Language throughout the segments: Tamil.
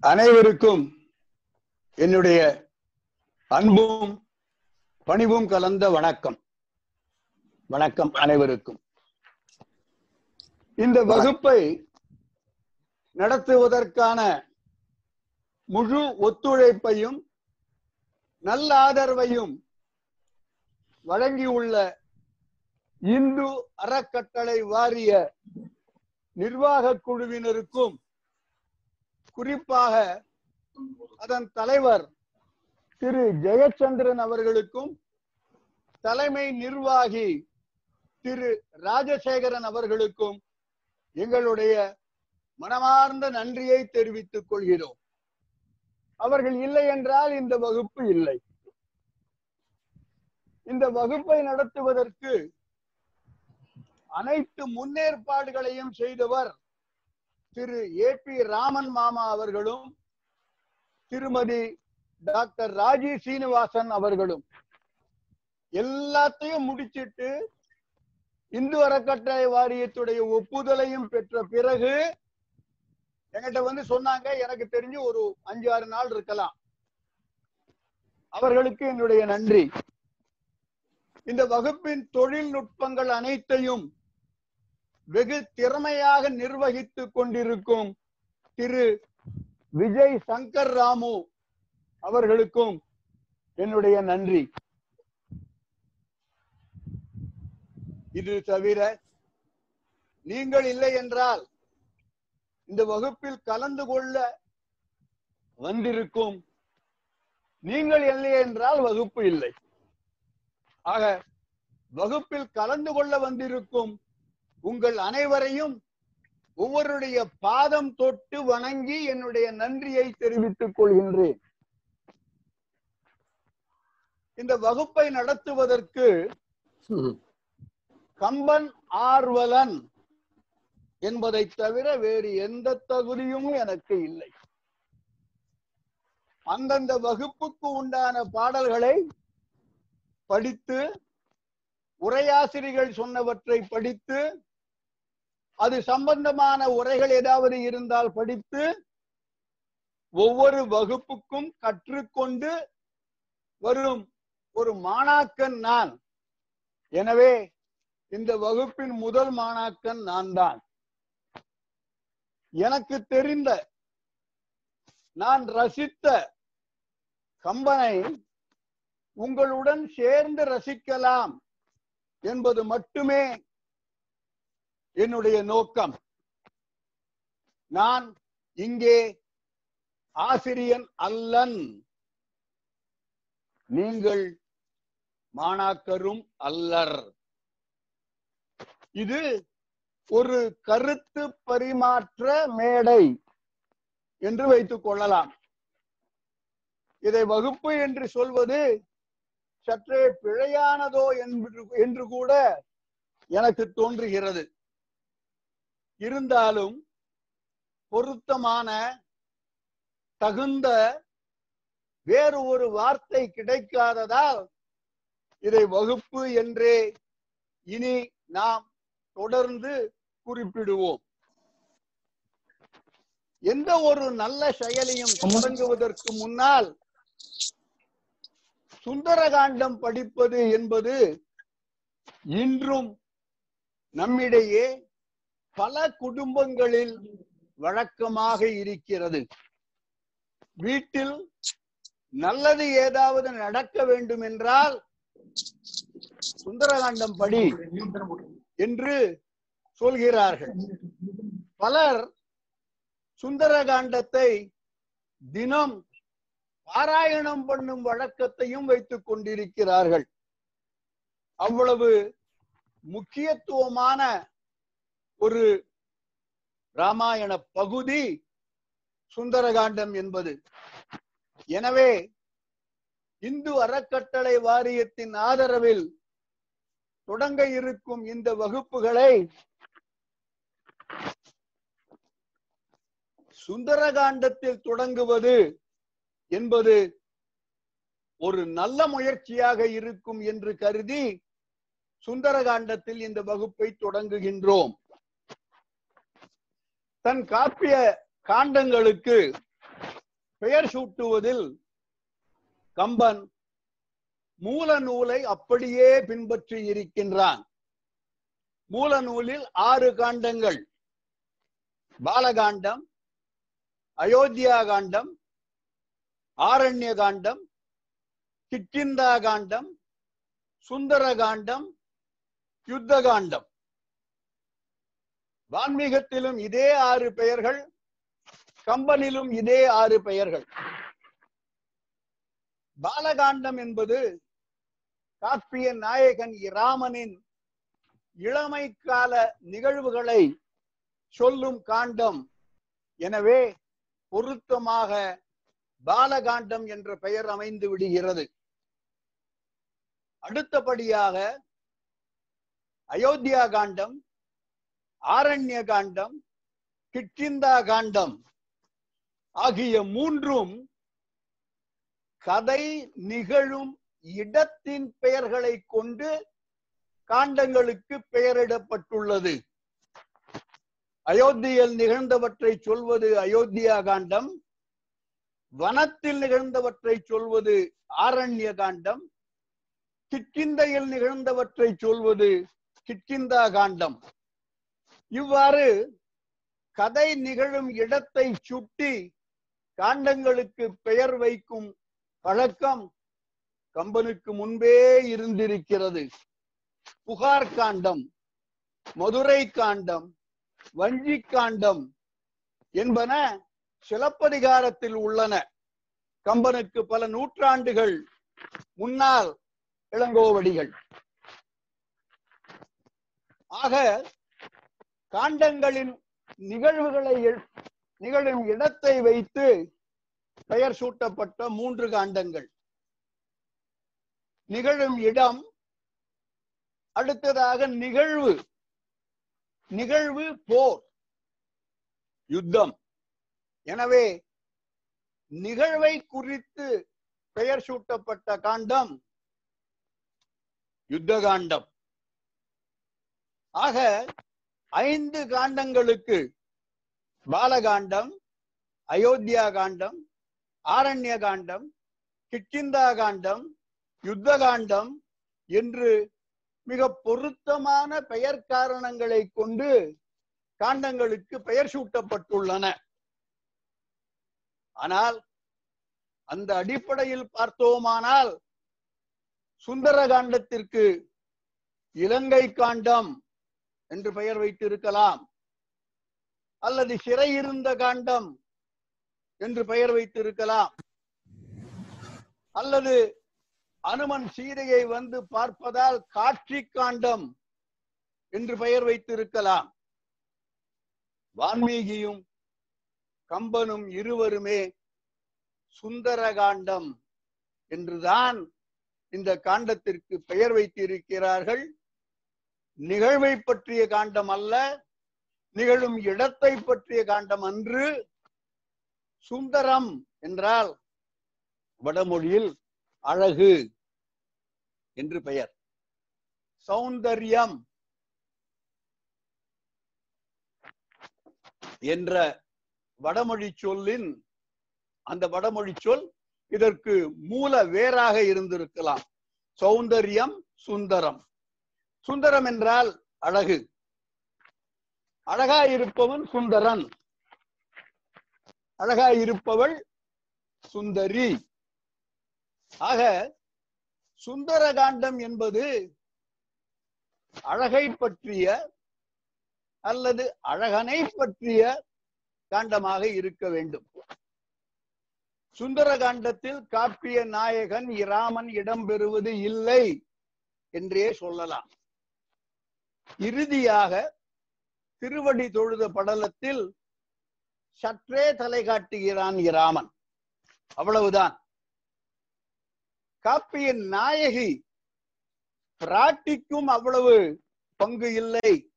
அனைவருக்கும் என்னுடைய அன்பும் பணிவும் கலந்த வணக்கம். வணக்கம் அனைவருக்கும். இந்த வகுப்பை நடத்துவதற்கான முழு ஒத்துழைப்பையும் நல்ல ஆதரவையும் வழங்கியுள்ள இந்து அறக்கட்டளை வாரிய நிர்வாக குழுவினருக்கும் குறிப்பாக அதன் தலைவர் திரு ஜெயச்சந்திரன் அவர்களுக்கும் தலைமை நிர்வாகி திரு ராஜசேகரன் அவர்களுக்கும் எங்களுடைய மனமார்ந்த நன்றியை தெரிவித்துக் கொள்கிறோம். அவர்கள் இல்லை என்றால் இந்த வகுப்பு இல்லை. இந்த வகுப்பை நடத்துவதற்கு அனைத்து முன்னேற்பாடுகளையும் செய்தவர் திரு ஏ பி ராமன் மாமா அவர்களும் திருமதி டாக்டர் ராஜி சீனிவாசன் அவர்களும் எல்லாத்தையும் முடிச்சிட்டு இந்து அறக்கட்டளை வாரியத்துடைய ஒப்புதலையும் பெற்ற பிறகு என்கிட்ட வந்து சொன்னாங்க எனக்கு தெரிஞ்சு ஒரு அஞ்சு ஆறு நாள் இருக்கலாம். அவர்களுக்கு என்னுடைய நன்றி. இந்த வகுப்பின் தொழில்நுட்பங்கள் அனைத்தையும் வெகு திறமையாக நிர்வகித்து கொண்டிருக்கும் திரு விஜய் சங்கர் ராமு அவர்களுக்கும் என்னுடைய நன்றி. இது தவிர நீங்கள் இல்லை என்றால் இந்த வகுப்பில் கலந்து கொள்ள வந்திருக்கும் நீங்கள் இல்லை என்றால் வகுப்பு இல்லை. ஆக வகுப்பில் கலந்து கொள்ள வந்திருக்கும் உங்கள் அனைவரையும் ஒவ்வொருடைய பாதம் தொட்டு வணங்கி என்னுடைய நன்றியை தெரிவித்துக் கொள்கின்றேன். இந்த வகுப்பை நடத்துவதற்கு கம்பன் ஆர்வலன் என்பதை தவிர வேறு எந்த தகுதியும் எனக்கு இல்லை. அந்தந்த வகுப்புக்கு உண்டான பாடல்களை படித்து உரையாசிரிகள் சொன்னவற்றை படித்து அது சம்பந்தமான உரைகள் ஏதாவது இருந்தால் படித்து ஒவ்வொரு வகுப்புக்கும் கற்றுக்கொண்டு வரும் ஒரு மாணாக்கன் நான். எனவே இந்த வகுப்பின் முதல் மாணாக்கன் நான் தான் எனக்கு தெரிந்த நான் ரசித்த கம்பனை உங்களுடன் சேர்ந்து ரசிக்கலாம் என்பது மட்டுமே என்னுடைய நோக்கம். நான் இங்கே ஆசிரியன் அல்லன். நீங்கள் மாணாக்கரும் அல்லர். இது ஒரு கருத்து பரிமாற்ற மேடை என்று வைத்துக் கொள்ளலாம். இதை வகுப்பு என்று சொல்வது சற்றே பிழையானதோ என்று என்று கூட எனக்கு தோன்றுகிறது. இருந்தாலும் பொருத்தமான தகுந்த வேறு ஒரு வார்த்தை கிடைக்காததால் இதை வகுப்பு என்றே இனி நாம் தொடர்ந்து குறிப்பிடுவோம். எந்த ஒரு நல்ல செயலையும் தொடங்குவதற்கு முன்னால் சுந்தரகாண்டம் படிப்பது என்பது இன்றும் நம்மிடையே பல குடும்பங்களில் வழக்கமாக இருக்கிறது. வீட்டில் நல்லது ஏதாவது நடக்க வேண்டும் என்றால் சுந்தரகாண்டம் படி என்று சொல்கிறார்கள். பலர் சுந்தரகாண்டத்தை தினம் பாராயணம் பண்ணும் வழக்கத்தையும் வைத்துக் கொண்டிருக்கிறார்கள். அவ்வளவு முக்கியத்துவமான ஒரு ராமாயண பகுதி சுந்தரகாண்டம் என்பது. எனவே இந்து அறக்கட்டளை வாரியத்தின் ஆதரவில் தொடங்க இருக்கும் இந்த வகுப்புகளை சுந்தரகாண்டத்தில் தொடங்குவது என்பது ஒரு நல்ல முயற்சியாக இருக்கும் என்று கருதி சுந்தரகாண்டத்தில் இந்த வகுப்பை தொடங்குகின்றோம். தன் காப்பிய காண்டங்களுக்கு பெயர் சூட்டுவதில் கம்பன் மூல நூலை அப்படியே பின்பற்றி இருக்கின்றான். மூல நூலில் ஆறு காண்டங்கள். பாலகாண்டம் அயோத்தியா காண்டம் ஆரண்ய காண்டம் கிட்கிந்தா காண்டம் சுந்தர காண்டம் யுத்த காண்டம். வான்மீகத்திலும் இதே ஆறு பெயர்கள் கம்பனிலும் இதே ஆறு பெயர்கள். பாலகாண்டம் என்பது காப்பிய நாயகன் இராமனின் இளமை கால நிகழ்வுகளை சொல்லும் காண்டம். எனவே பொருத்தமாக பாலகாண்டம் என்ற பெயர் அமைந்து விடுகிறது. அடுத்தபடியாக அயோத்தியா காண்டம் ஆரண்ய காண்டம் கிட்கிந்தா காண்டம் ஆகிய மூன்றும் கதை நிகழும் இடத்தின் பெயர்களை கொண்டு காண்டங்களுக்கு பெயரிடப்பட்டுள்ளது. அயோத்தியில் நிகழ்ந்தவற்றை சொல்வது அயோத்தியா காண்டம் வனத்தில் நிகழ்ந்தவற்றை சொல்வது ஆரண்ய காண்டம் கிட்கிந்தையில் நிகழ்ந்தவற்றை சொல்வது கிட்கிந்தா காண்டம். இவ்வாறு கதை நிகழும் இடத்தை சுட்டி காண்டங்களுக்கு பெயர் வைக்கும் பழக்கம் கம்பனுக்கு முன்பே இருந்திருக்கிறது. புகார் காண்டம் மதுரை காண்டம் வஞ்சி காண்டம் என்பன சிலப்பதிகாரத்தில் உள்ளன. கம்பனுக்கு பல நூற்றாண்டுகள் முன்னால் இளங்கோவடிகள். ஆக காண்டங்களின் நிகழ்வுகளை நிகழும் இடத்தை வைத்து பெயர் சூட்டப்பட்ட மூன்று காண்டங்கள். நிகழும் இடம் அடுத்ததாக நிகழ்வு. நிகழ்வு போர் யுத்தம். எனவே நிகழ்வை குறித்து பெயர் சூட்டப்பட்ட காண்டம் யுத்த காண்டம் ஆக ஐந்து காண்டங்களுக்கு பாலகாண்டம் அயோத்தியா காண்டம் ஆரண்ய காண்டம் கிட்கிந்தா காண்டம் யுத்த காண்டம் என்று மிக பொருத்தமான பெயர் காரணங்களை கொண்டு காண்டங்களுக்கு பெயர் சூட்டப்பட்டுள்ளன. ஆனால் அந்த அடிப்படையில் பார்த்தோமானால் சுந்தர காண்டத்திற்கு இலங்கை காண்டம் என்று பெயர் வைத்து இருக்கலாம் அல்லது சிறையிருந்த காண்டம் என்று பெயர் வைத்து இருக்கலாம் அல்லது அனுமன் சீதையை வந்து பார்ப்பதால் காட்சி காண்டம் என்று பெயர் வைத்திருக்கலாம். வான்மீகியும் கம்பனும் இருவருமே சுந்தர காண்டம் என்றுதான் இந்த காண்டத்திற்கு பெயர் வைத்திருக்கிறார்கள். நிகழ்வை பற்றிய காண்டம் அல்ல நிகழும் இடத்தை பற்றிய காண்டம் அன்று சுந்தரம் என்றால் வடமொழியில் அழகு என்று பெயர். சௌந்தர்யம் என்ற வடமொழி சொல்லின் அந்த வடமொழி சொல் இதற்கு மூல வேறாக இருந்திருக்கலாம். சௌந்தர்யம் சுந்தரம். சுந்தரம் என்றால் அழகு. அழகா இருப்பவன் சுந்தரன். அழகா இருப்பவள் சுந்தரி. ஆக சுந்தர காண்டம் என்பது அழகை பற்றிய அல்லது அழகனை பற்றிய காண்டமாக இருக்க வேண்டும். சுந்தர காண்டத்தில் காப்பிய நாயகன் இராமன் இடம்பெறுவது இல்லை என்றே சொல்லலாம். இறுதியாக திருவடி தொழுத படலத்தில் சற்றே தலை காட்டுகிறான் இராமன். அவ்வளவுதான். காப்பியின் நாயகி பிராட்டிக்கும் அவ்வளவு பங்கு இல்லை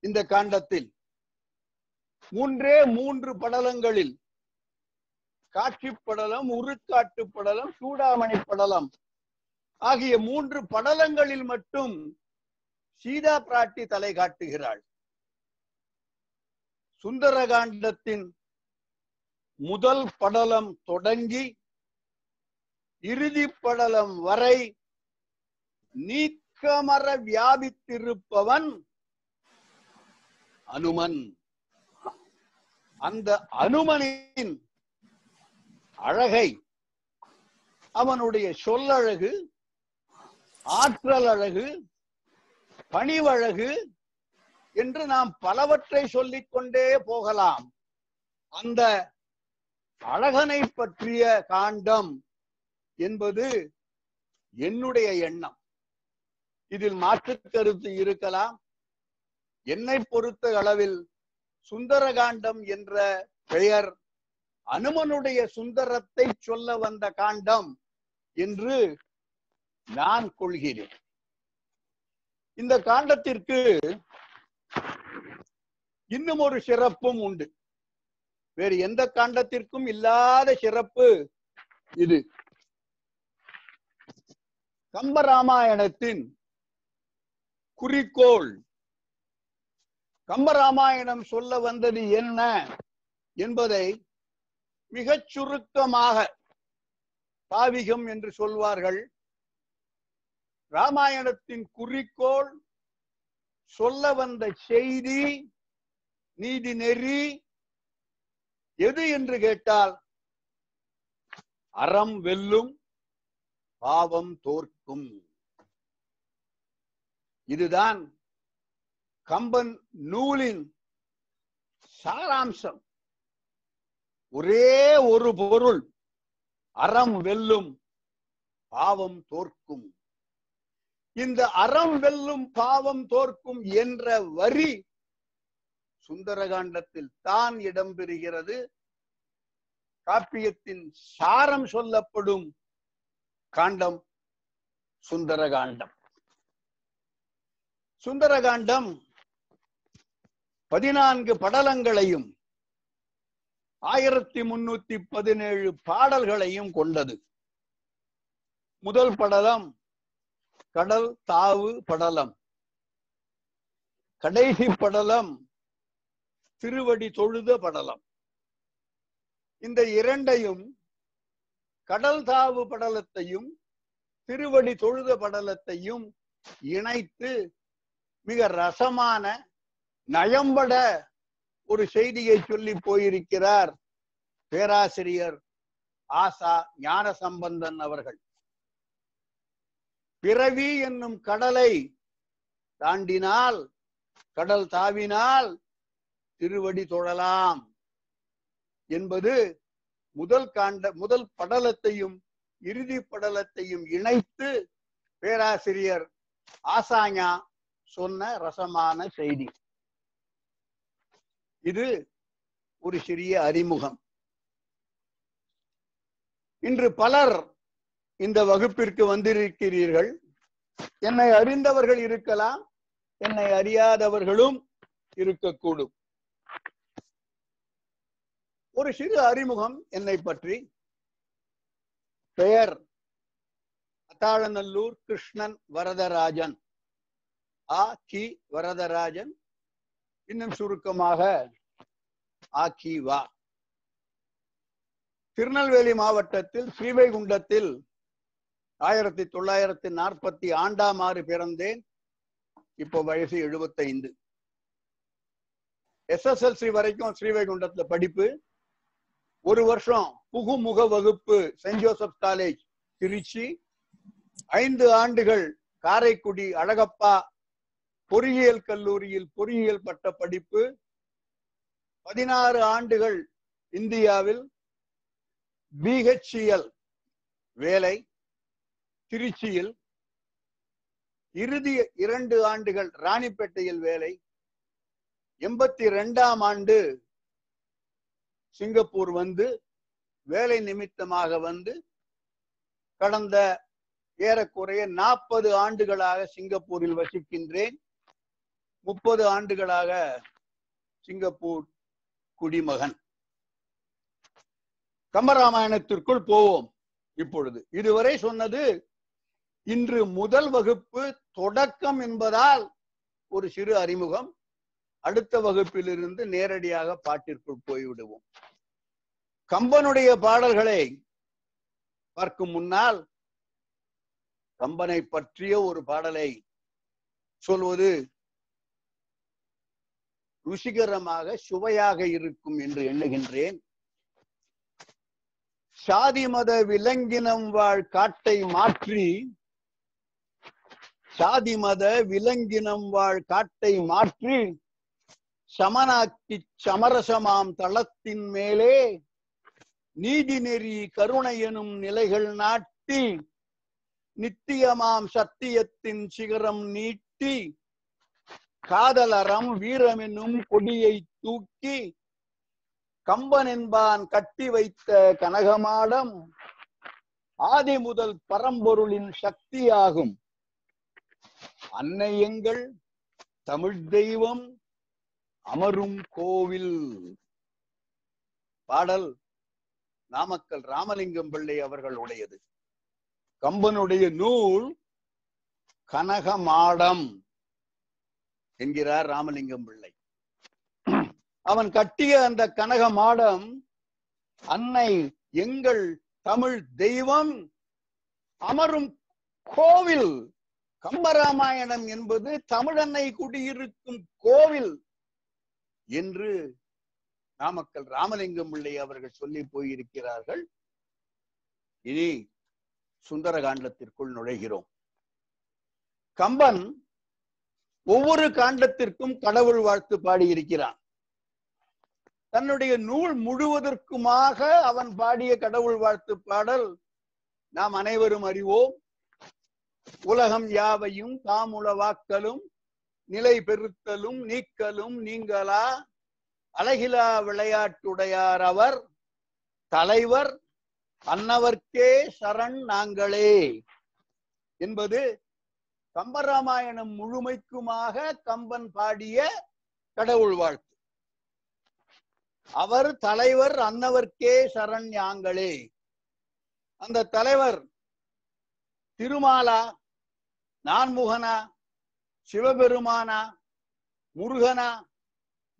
இந்த காண்டத்தில். மூன்றே மூன்று படலங்களில் காட்சி படலம் உருக்காட்டு படலம் சூடாமணி படலம் ஆகிய மூன்று படலங்களில் மட்டும் சீதா பிராட்டி தலை காட்டுகிறாள். சுந்தர காண்டத்தின் முதல் படலம் தொடங்கி இறுதி படலம் வரை நீக்கமர வியாபித்திருப்பவன் அனுமன். அந்த அனுமனின் அழகை அவனுடைய சொல்லழகு ஆற்றல் அழகு பணிவழகு என்று நாம் பலவற்றை சொல்லிக் கொண்டே போகலாம். அந்த அழகனை பற்றிய காண்டம் என்பது என்னுடைய எண்ணம். இதில் மாற்று கருத்து இருக்கலாம். என்னை பொறுத்த அளவில் சுந்தர காண்டம் என்ற பெயர் அனுமனுடைய சுந்தரத்தை சொல்ல வந்த காண்டம் என்று நான் கொள்கிறேன். இந்த காண்டத்திற்கு இன்னும் ஒரு சிறப்பும் உண்டு. வேறு எந்த காண்டத்திற்கும் இல்லாத சிறப்பு இது. கம்பராமாயணத்தின் குறிக்கோள். கம்பராமாயணம் சொல்ல வந்தது என்ன என்பதை மிகச் சுருக்கமாக பாவிகம் என்று சொல்வார்கள். ராமாயணத்தின் குறிக்கோள் சொல்ல வந்த செய்தி நீதி நெறி எது என்று கேட்டால் அறம் வெல்லும் பாவம் தோற்கும். இதுதான் கம்பன் நூலின் சாராம்சம். ஒரே ஒரு பொருள் அறம் வெல்லும் பாவம் தோற்கும். இந்த அறம் வெல்லும் பாவம் தோற்கும் என்ற வரி சுந்தரகாண்டத்தில் தான் இடம்பெறுகிறது. காப்பியத்தின் சாரம் சொல்லப்படும் காண்டம் சுந்தரகாண்டம். சுந்தரகாண்டம் பதினான்கு படலங்களையும் ஆயிரத்தி முன்னூத்தி பதினேழு பாடல்களையும் கொண்டது. முதல் படலம் கடல் தாவு படலம். கடைசி படலம் திருவடி தொழுத படலம். இந்த இரண்டையும் கடல் தாவு படலத்தையும் திருவடி தொழுத படலத்தையும் இணைத்து மிக ரசமான நயம்பட ஒரு செய்தியை சொல்லி போயிருக்கிறார் பேராசிரியர் ஆசா ஞான சம்பந்தன் அவர்கள். பிறவி என்னும் கடலை தாண்டினால் கடல் தாவினால் திருவடி தொழலாம் என்பது முதல் காண்ட முதல் படலத்தையும் இறுதி படலத்தையும் இணைத்து பேராசிரியர் ஆசாஞா சொன்ன ரசமான செய்தி. இது ஒரு சிறிய அறிமுகம். இன்று பலர் இந்த வகுப்பிற்கு வந்திருக்கிறீர்கள். என்னை அறிந்தவர்கள் இருக்கலாம் என்னை அறியாதவர்களும் இருக்கக்கூடும். ஒரு சிறு அறிமுகம் என்னை பற்றி. பெயர் அத்தாழநல்லூர் கிருஷ்ணன் வரதராஜன். ஆ கி வரதராஜன். இன்னும் சுருக்கமாக ஆ கி வா. திருநெல்வேலி மாவட்டத்தில் ஸ்ரீவைகுண்டத்தில் ஆயிரத்தி தொள்ளாயிரத்தி நாற்பத்தி ஆண்டாம் ஆறு பிறந்தேன். இப்போ வயசு எழுபத்தைந்து. எஸ்எஸ்எல்சி வரைக்கும் ஸ்ரீவைகுண்டத்துல படிப்பு. ஒரு வருஷம் புகுமுக வகுப்பு சென்ட் ஜோசப் காலேஜ் திருச்சி. ஐந்து ஆண்டுகள் காரைக்குடி அழகப்பா பொறியியல் கல்லூரியில் பொறியியல் பட்ட படிப்பு. பதினாறு ஆண்டுகள் இந்தியாவில் பிஹெச்இஎல் வேலை. திருச்சியில் இறுதி இரண்டு ஆண்டுகள் ராணிப்பேட்டையில் வேலை. எண்பத்தி ரெண்டாம் ஆண்டு சிங்கப்பூர் வந்து வேலை நிமித்தமாக வந்து கடந்த ஏறக்குறைய நாற்பது ஆண்டுகளாக சிங்கப்பூரில் வசிக்கின்றேன். முப்பது ஆண்டுகளாக சிங்கப்பூர் குடிமகன். கம்பராமாயணத்திற்குள் போவோம் இப்பொழுது. இதுவரை சொன்னது இன்று முதல் வகுப்பு தொடக்கம் என்பதால் ஒரு சிறு அறிமுகம். அடுத்த வகுப்பிலிருந்து நேரடியாக பாட்டிற்குள் போய்விடுவோம். கம்பனுடைய பாடல்களை பார்க்கும் முன்னால் கம்பனை பற்றிய ஒரு பாடலை சொல்வது ருசிகரமாக சுவையாக இருக்கும் என்று எண்ணுகின்றேன். சாதி மத விலங்கினம் வாழ் காட்டை மாற்றி சாதி மத விலங்கினம் வாழ் காட்டை மாற்றி சமனாக்கி சமரசமாம் தளத்தின் மேலே நீதி நெறி கருணை எனும் நிலைகள் நாட்டி நித்தியமாம் சத்தியத்தின் சிகரம் நீட்டி காதலறம் வீரமெனும் கொடியை தூக்கி கம்பன் என்பான் கட்டி வைத்த கனகமாடம் ஆதி முதல் பரம்பொருளின் சக்தியாகும். அன்னை எங்கள் தமிழ் தெய்வம் அமரும் கோவில். பாடல் நாமக்கல் ராமலிங்கம் பிள்ளை அவர்களுடையது. கம்பனுடைய நூல் கனகமாடம் என்கிறார் ராமலிங்கம் பிள்ளை. அவன் கட்டிய அந்த கனக மாடம் அன்னை எங்கள் தமிழ் தெய்வம் அமரும் கோவில் கம்பராமாயணம் என்பது தமிழன்னை குடியிருக்கும் கோவில் என்று நாமக்கல் ராமலிங்கம் பிள்ளை அவர்கள் சொல்லி போயிருக்கிறார்கள். இனி சுந்தரகாண்டத்திற்குள் நுழைகிறோம். கம்பன் ஒவ்வொரு காண்டத்திற்கும் கடவுள் வாழ்த்து பாடியிருக்கிறான். தன்னுடைய நூல் முழுவதற்குமாக அவன் பாடிய கடவுள் வாழ்த்து பாடல் நாம் அனைவரும் அறிவோம். உலகம் யாவையும் தாமுளவாக்கலும் நிலை பெருத்தலும் நீக்கலும் நீங்களா? அழகிலா விளையாட்டுடையார் அவர் தலைவர் அன்னவர்க்கே சரண் நாங்களே. என்பது கம்பராமாயணம் முழுமைக்குமாக கம்பன் பாடிய கடவுள் வாழ்த்து. அவர் தலைவர் அன்னவர்க்கே சரண் யாங்களே அந்த தலைவர் திருமாலா நான்முகனா சிவபெருமானா முருகனா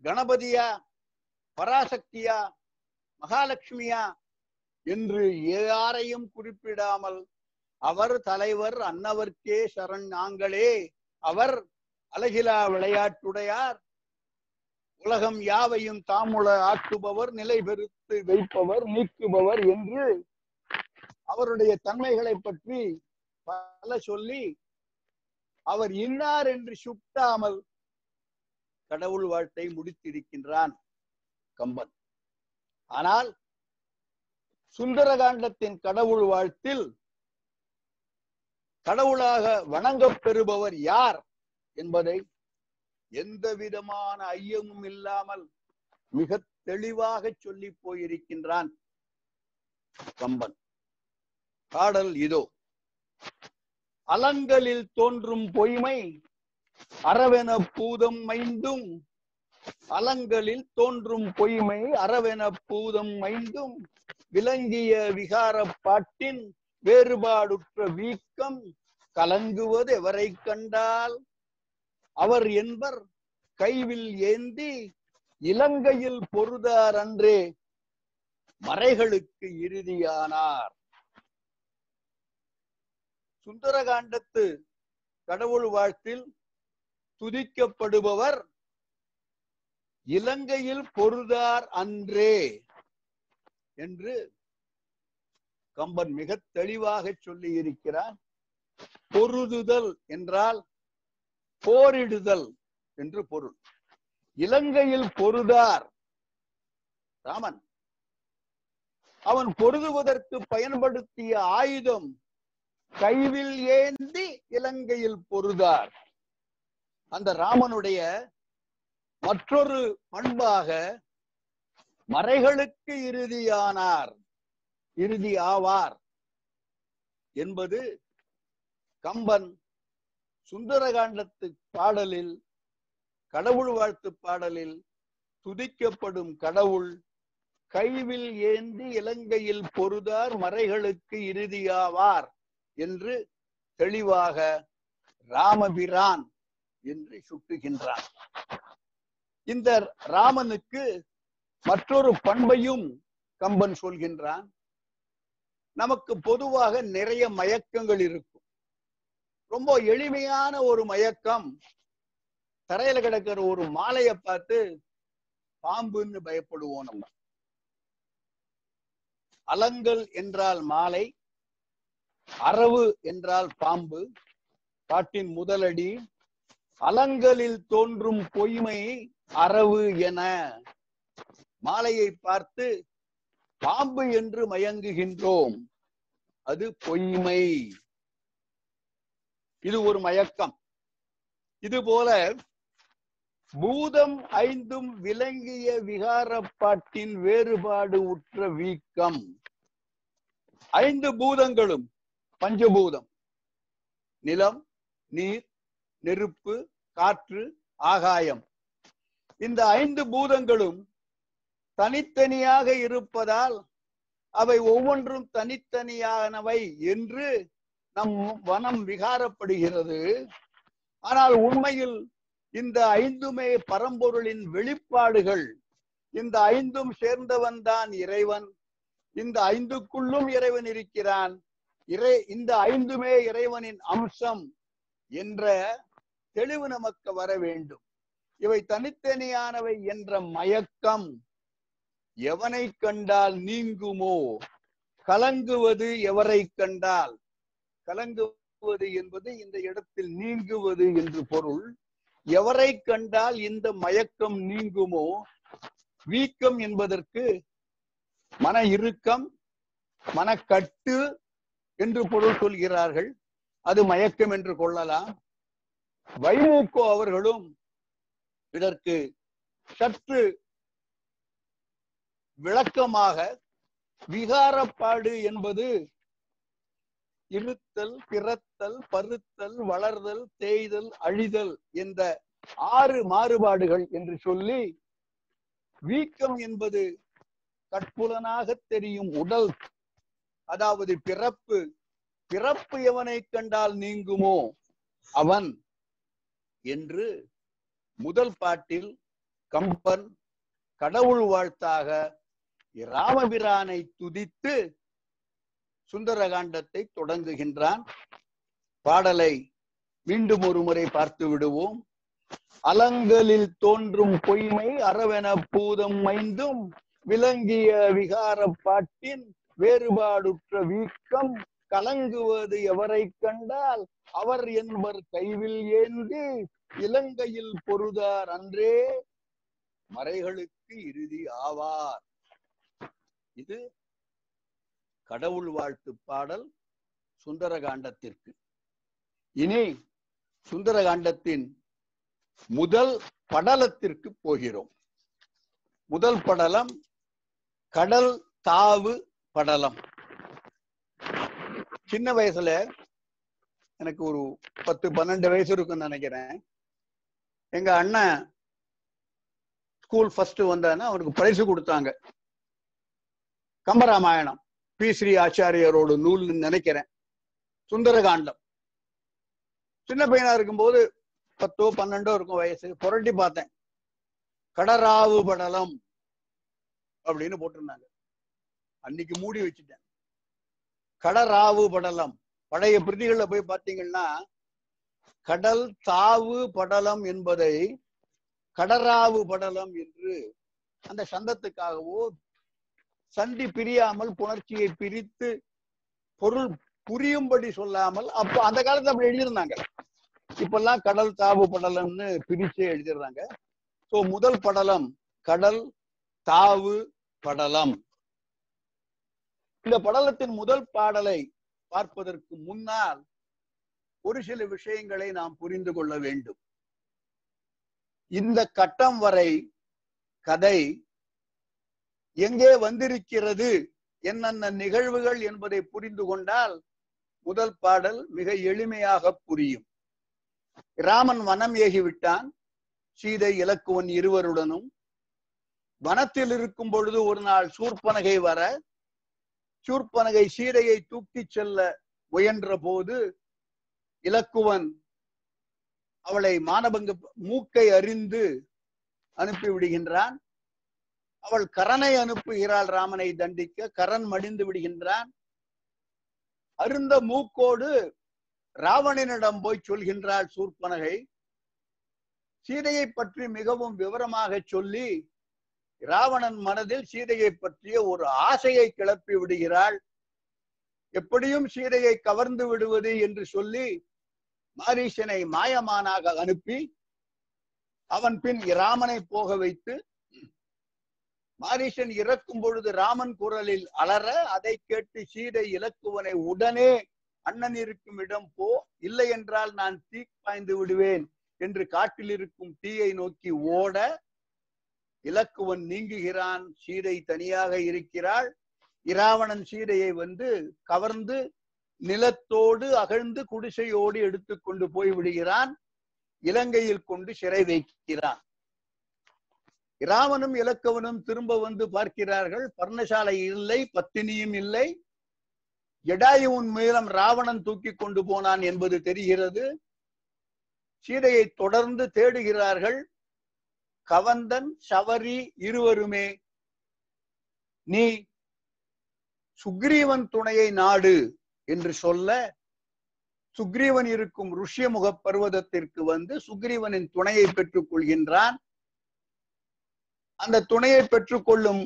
கணபதியா பராசக்தியா மகாலட்சுமியா என்று யாரையும் குறிப்பிடாமல் அவர் தலைவர் அன்னவர்க்கே சரண் நாங்களே. அவர் அழகிலா விளையாட்டுடையார். உலகம் யாவையும் தாமுள ஆக்குபவர் நிலை பெருத்து வைப்பவர் நீக்குபவர் என்று அவருடைய தன்மைகளை பற்றி பல சொல்லி அவர் இன்னார் என்று சுட்டாமல் கடவுள் வாழ்த்தை முடித்திருக்கின்றான் கம்பன். ஆனால் சுந்தரகாண்டத்தின் கடவுள் வாழ்த்தில் கடவுளாக வணங்கப் பெறுபவர் யார் என்பதை எந்த விதமான ஐயமும் இல்லாமல் மிக தெளிவாக சொல்லி போயிருக்கின்றான் கம்பன். பாடல் இதோ. அலங்களில் தோன்றும் பொய்மை அறவென பூதம் மைந்தும். அலங்களில் தோன்றும் பொய்மை அறவென பூதம் மைந்தும். விளங்கிய விகார பாட்டின் வேறுபாடுற்ற வீக்கம் கலங்குவது எவரை கண்டால்? அவர் என்பர் கைவில் ஏந்தி இலங்கையில் பொருதார் அன்றே. மறைகளுக்கு இறுதியானார். சுந்தரகாண்டத்து கடவுள் வாழ்த்தில் துதிக்கப்படுபவர் இலங்கையில் பொருதார் அன்றே என்று கம்பன் மிக தெளிவாக சொல்லி இருக்கிறார் பொருதுதல் என்றால் போரிடுதல் என்று பொருள். இலங்கையில் பொருதார் ராமன். அவன் பொருதுவதற்கு பயன்படுத்திய ஆயுதம் கைவில் ஏந்தி இலங்கையில் பொருதார். அந்த ராமனுடைய மற்றொரு பண்பாக மறைகளுக்கு இறுதியானார் இறுதி ஆவார் என்பது கம்பன் சுந்தரகாண்டத்து பாடலில் கடவுள் வாழ்த்து பாடலில் துதிக்கப்படும் கடவுள் கைவில் ஏந்தி இலங்கையில் பொருதார் மறைகளுக்கு இறுதியாவார் என்று தெளிவாக ராமபிரான் என்று சுட்டுகின்றான். இந்த ராமனுக்கு மற்றொரு பண்பையும் கம்பன் சொல்கின்றான். நமக்கு பொதுவாக நிறைய மயக்கங்கள் இருக்கும். ரொம்ப எளிமையான ஒரு மயக்கம் தரையில கிடக்கிற ஒரு மாலையை பார்த்து பாம்புன்னு பயப்படுவோம் நம்ம. அலங்கல் என்றால் மாலை அரவு என்றால் பாம்பு. பாட்டின் முதலடி அலங்களில் தோன்றும் பொய்மை அரவு என. மாலையை பார்த்து பாம்பு என்று மயங்குகின்றோம். அது பொய்மை. இது ஒரு மயக்கம். இது போல பூதம் ஐந்தும் விளங்கிய விகாரப்பாட்டின் வேறுபாடு உற்ற வீக்கம். ஐந்து பூதங்களும் பஞ்சபூதம். நிலம் நீர் நெருப்பு காற்று ஆகாயம். இந்த ஐந்து பூதங்களும் தனித்தனியாக இருப்பதால் அவை ஒவ்வொன்றும் தனித்தனியானவை என்று நம் வனம் விகாரப்படுகிறது. ஆனால் உண்மையில் இந்த ஐந்துமே பரம்பொருளின் வெளிப்பாடுகள். இந்த ஐந்தும் சேர்ந்தவன் தான் இறைவன். இந்த ஐந்துக்குள்ளும் இறைவன் இருக்கிறான். இறை இந்த ஐந்துமே இறைவனின் அம்சம் என்ற தெளிவு நமக்கு வர வேண்டும். இவை தனித்தனியானவை என்ற மயக்கம் எவனை கண்டால் நீங்குமோ? கலங்குவது எவரை கண்டால்? கலங்குவது என்பது இந்த இடத்தில் நீங்குவது என்று பொருள். எவரை கண்டால் இந்த மயக்கம் நீங்குமோ? வீக்கம் என்பதற்கு மன இறுக்கம் மனக்கட்டு என்று பொருள் சொல்கிறார்கள். அது மயக்கம் என்று கொள்ளலாம். வைமுகோ அவர்களும் இதற்கு சற்று விளக்கமாக விகாரப்பாடு என்பது இருத்தல் பிறத்தல் பருத்தல் வளர்தல் தேய்தல் அழிதல் என்ற ஆறு மாறுபாடுகள் என்று சொல்லி வீக்கம் என்பது கட்புலனாக தெரியும் உடல் அதாவது பிறப்பு பிறப்பு எவனை கண்டால் நீங்குமோ அவன் என்று முதல் பாட்டில் கம்பன் கடவுள் வாழ்த்தாக ராமபிரானை துதித்து சுந்தரகாண்டத்தை தொடங்குகின்றான். பாடலை மீண்டும் ஒரு முறை பார்த்து விடுவோம். அலங்கலில் தோன்றும் பொய்மை அரவென பூதம் மைந்தும் விளங்கிய விகார பாட்டின் வேறுபாடுற்ற வீக்கம் கலங்குவது எவரை கண்டால் அவர் என்பர் கைவில் ஏந்தி இலங்கையில் பொருதார் அன்றே மறைகளுக்கு இறுதி ஆவார். இது கடவுள் வாழ்த்து பாடல் சுந்தரகாண்டத்திற்கு. இனி சுந்தரகாண்டத்தின் முதல் படலத்திற்கு போகிறோம். முதல் படலம் கடல் தாவு படலம். சின்ன வயசுல எனக்கு ஒரு பத்து பன்னெண்டு வயசு இருக்குன்னு நினைக்கிறேன். எங்க அண்ணன் ஸ்கூல் ஃபர்ஸ்ட் வந்தானே அவனுக்கு பரிசு கொடுத்தாங்க. கம்பராமாயணம். பி. ஸ்ரீ ஆச்சாரியரோட நூல்னு நினைக்கிறேன். சுந்தரகாண்டம். சின்ன பையனா இருக்கும்போது பத்தோ பன்னெண்டோ இருக்கும் வயசு. புரட்டி பார்த்தேன். கடராவு படலம் அப்படின்னு போட்டிருந்தாங்க. அன்னைக்கு மூடி வச்சுட்டேன். கடராவு படலம். பழைய பிரதிகளை போய் பார்த்தீங்கன்னா கடல் தாவு படலம் என்பதை கடராவு படலம் என்று அந்த சந்தத்துக்காகவோ சந்தி பிரியாமல் புணர்ச்சியை பிரித்து பொருள் புரியும்படி சொல்லாமல் அப்ப அந்த காலத்துல அப்படி எழுதியிருந்தாங்க. இப்பெல்லாம் கடல் தாவு படலம்னு பிரிச்சே எழுதிடுறாங்க. சோ முதல் படலம் கடல் தாவு படலம். இந்த படலத்தின் முதல் பாடலை பார்ப்பதற்கு முன்னால் ஒரு சில விஷயங்களை நாம் புரிந்து கொள்ள வேண்டும். இந்த கட்டம் வரை கதை எங்கே வந்திருக்கிறது என்னென்ன நிகழ்வுகள் என்பதை புரிந்து கொண்டால் முதல் பாடல் மிக எளிமையாக புரியும். ராமன் வனம் ஏகிவிட்டான் சீதை இலக்குவன் இருவருடனும். வனத்தில் இருக்கும் பொழுது ஒரு நாள் சூர்பனகை வர சூர்பனகை சீதையை தூக்கிச் செல்ல முயன்ற போது இலக்குவன் அவளை மானபங்க மூக்கை அறிந்து அனுப்பி விடுகின்றான். அவள் கரனை அனுப்புகிறாள் ராமனை தண்டிக்க. கரண் மடிந்து விடுகின்றான். அருந்த மூக்கோடு ராவணனிடம் போய் சொல்கின்றாள் சூர்பனகை. சீதையை பற்றி மிகவும் விவரமாக சொல்லி ராவணன் மனதில் சீதையை பற்றிய ஒரு ஆசையை கிளப்பி விடுகிறாள். எப்படியும் சீதையை கவர்ந்து விடுவது என்று சொல்லி மாரீசனை மாயமானாக அனுப்பி அவன் பின் ராமனை போக வைத்து மாரீசன் இறக்கும் பொழுது ராமன் குரலில் அலற அதை கேட்டு சீதை இலக்குவனை உடனே அண்ணன் இருக்கும் இடம் போ இல்லை என்றால் நான் தீ பாய்ந்து விடுவேன் என்று காட்டில் இருக்கும் தீயை நோக்கி ஓட இலக்குவன் நீங்குகிறான் சீதை தனியாக இருக்கிறாள். இராவணன் சீதையை வந்து கவர்ந்து நிலத்தோடு அகழ்ந்து குடிசையோடு எடுத்துக்கொண்டு போய் விடுகிறான். இலங்கையில் கொண்டு சிறை வைக்கிறான். இராவனும் இலக்கவனும் திரும்ப வந்து பார்க்கிறார்கள். பர்ணசாலை இல்லை பத்தினியும் இல்லை. ஜடாயுவின் மூலம் ராவணன் தூக்கி கொண்டு போனான் என்பது தெரிகிறது. சீதையை தொடர்ந்து தேடுகிறார்கள். கவந்தன் சவரி இருவருமே. நீ சுக்ரீவன் துணையை நாடு என்று சொல்ல சுக்ரீவன் இருக்கும் ருஷ்யமுக பர்வதத்திற்கு வந்து சுக்ரீவனின் துணையை பெற்றுக் கொள்கின்றான் அந்த துணையை பெற்றுக்கொள்ளும்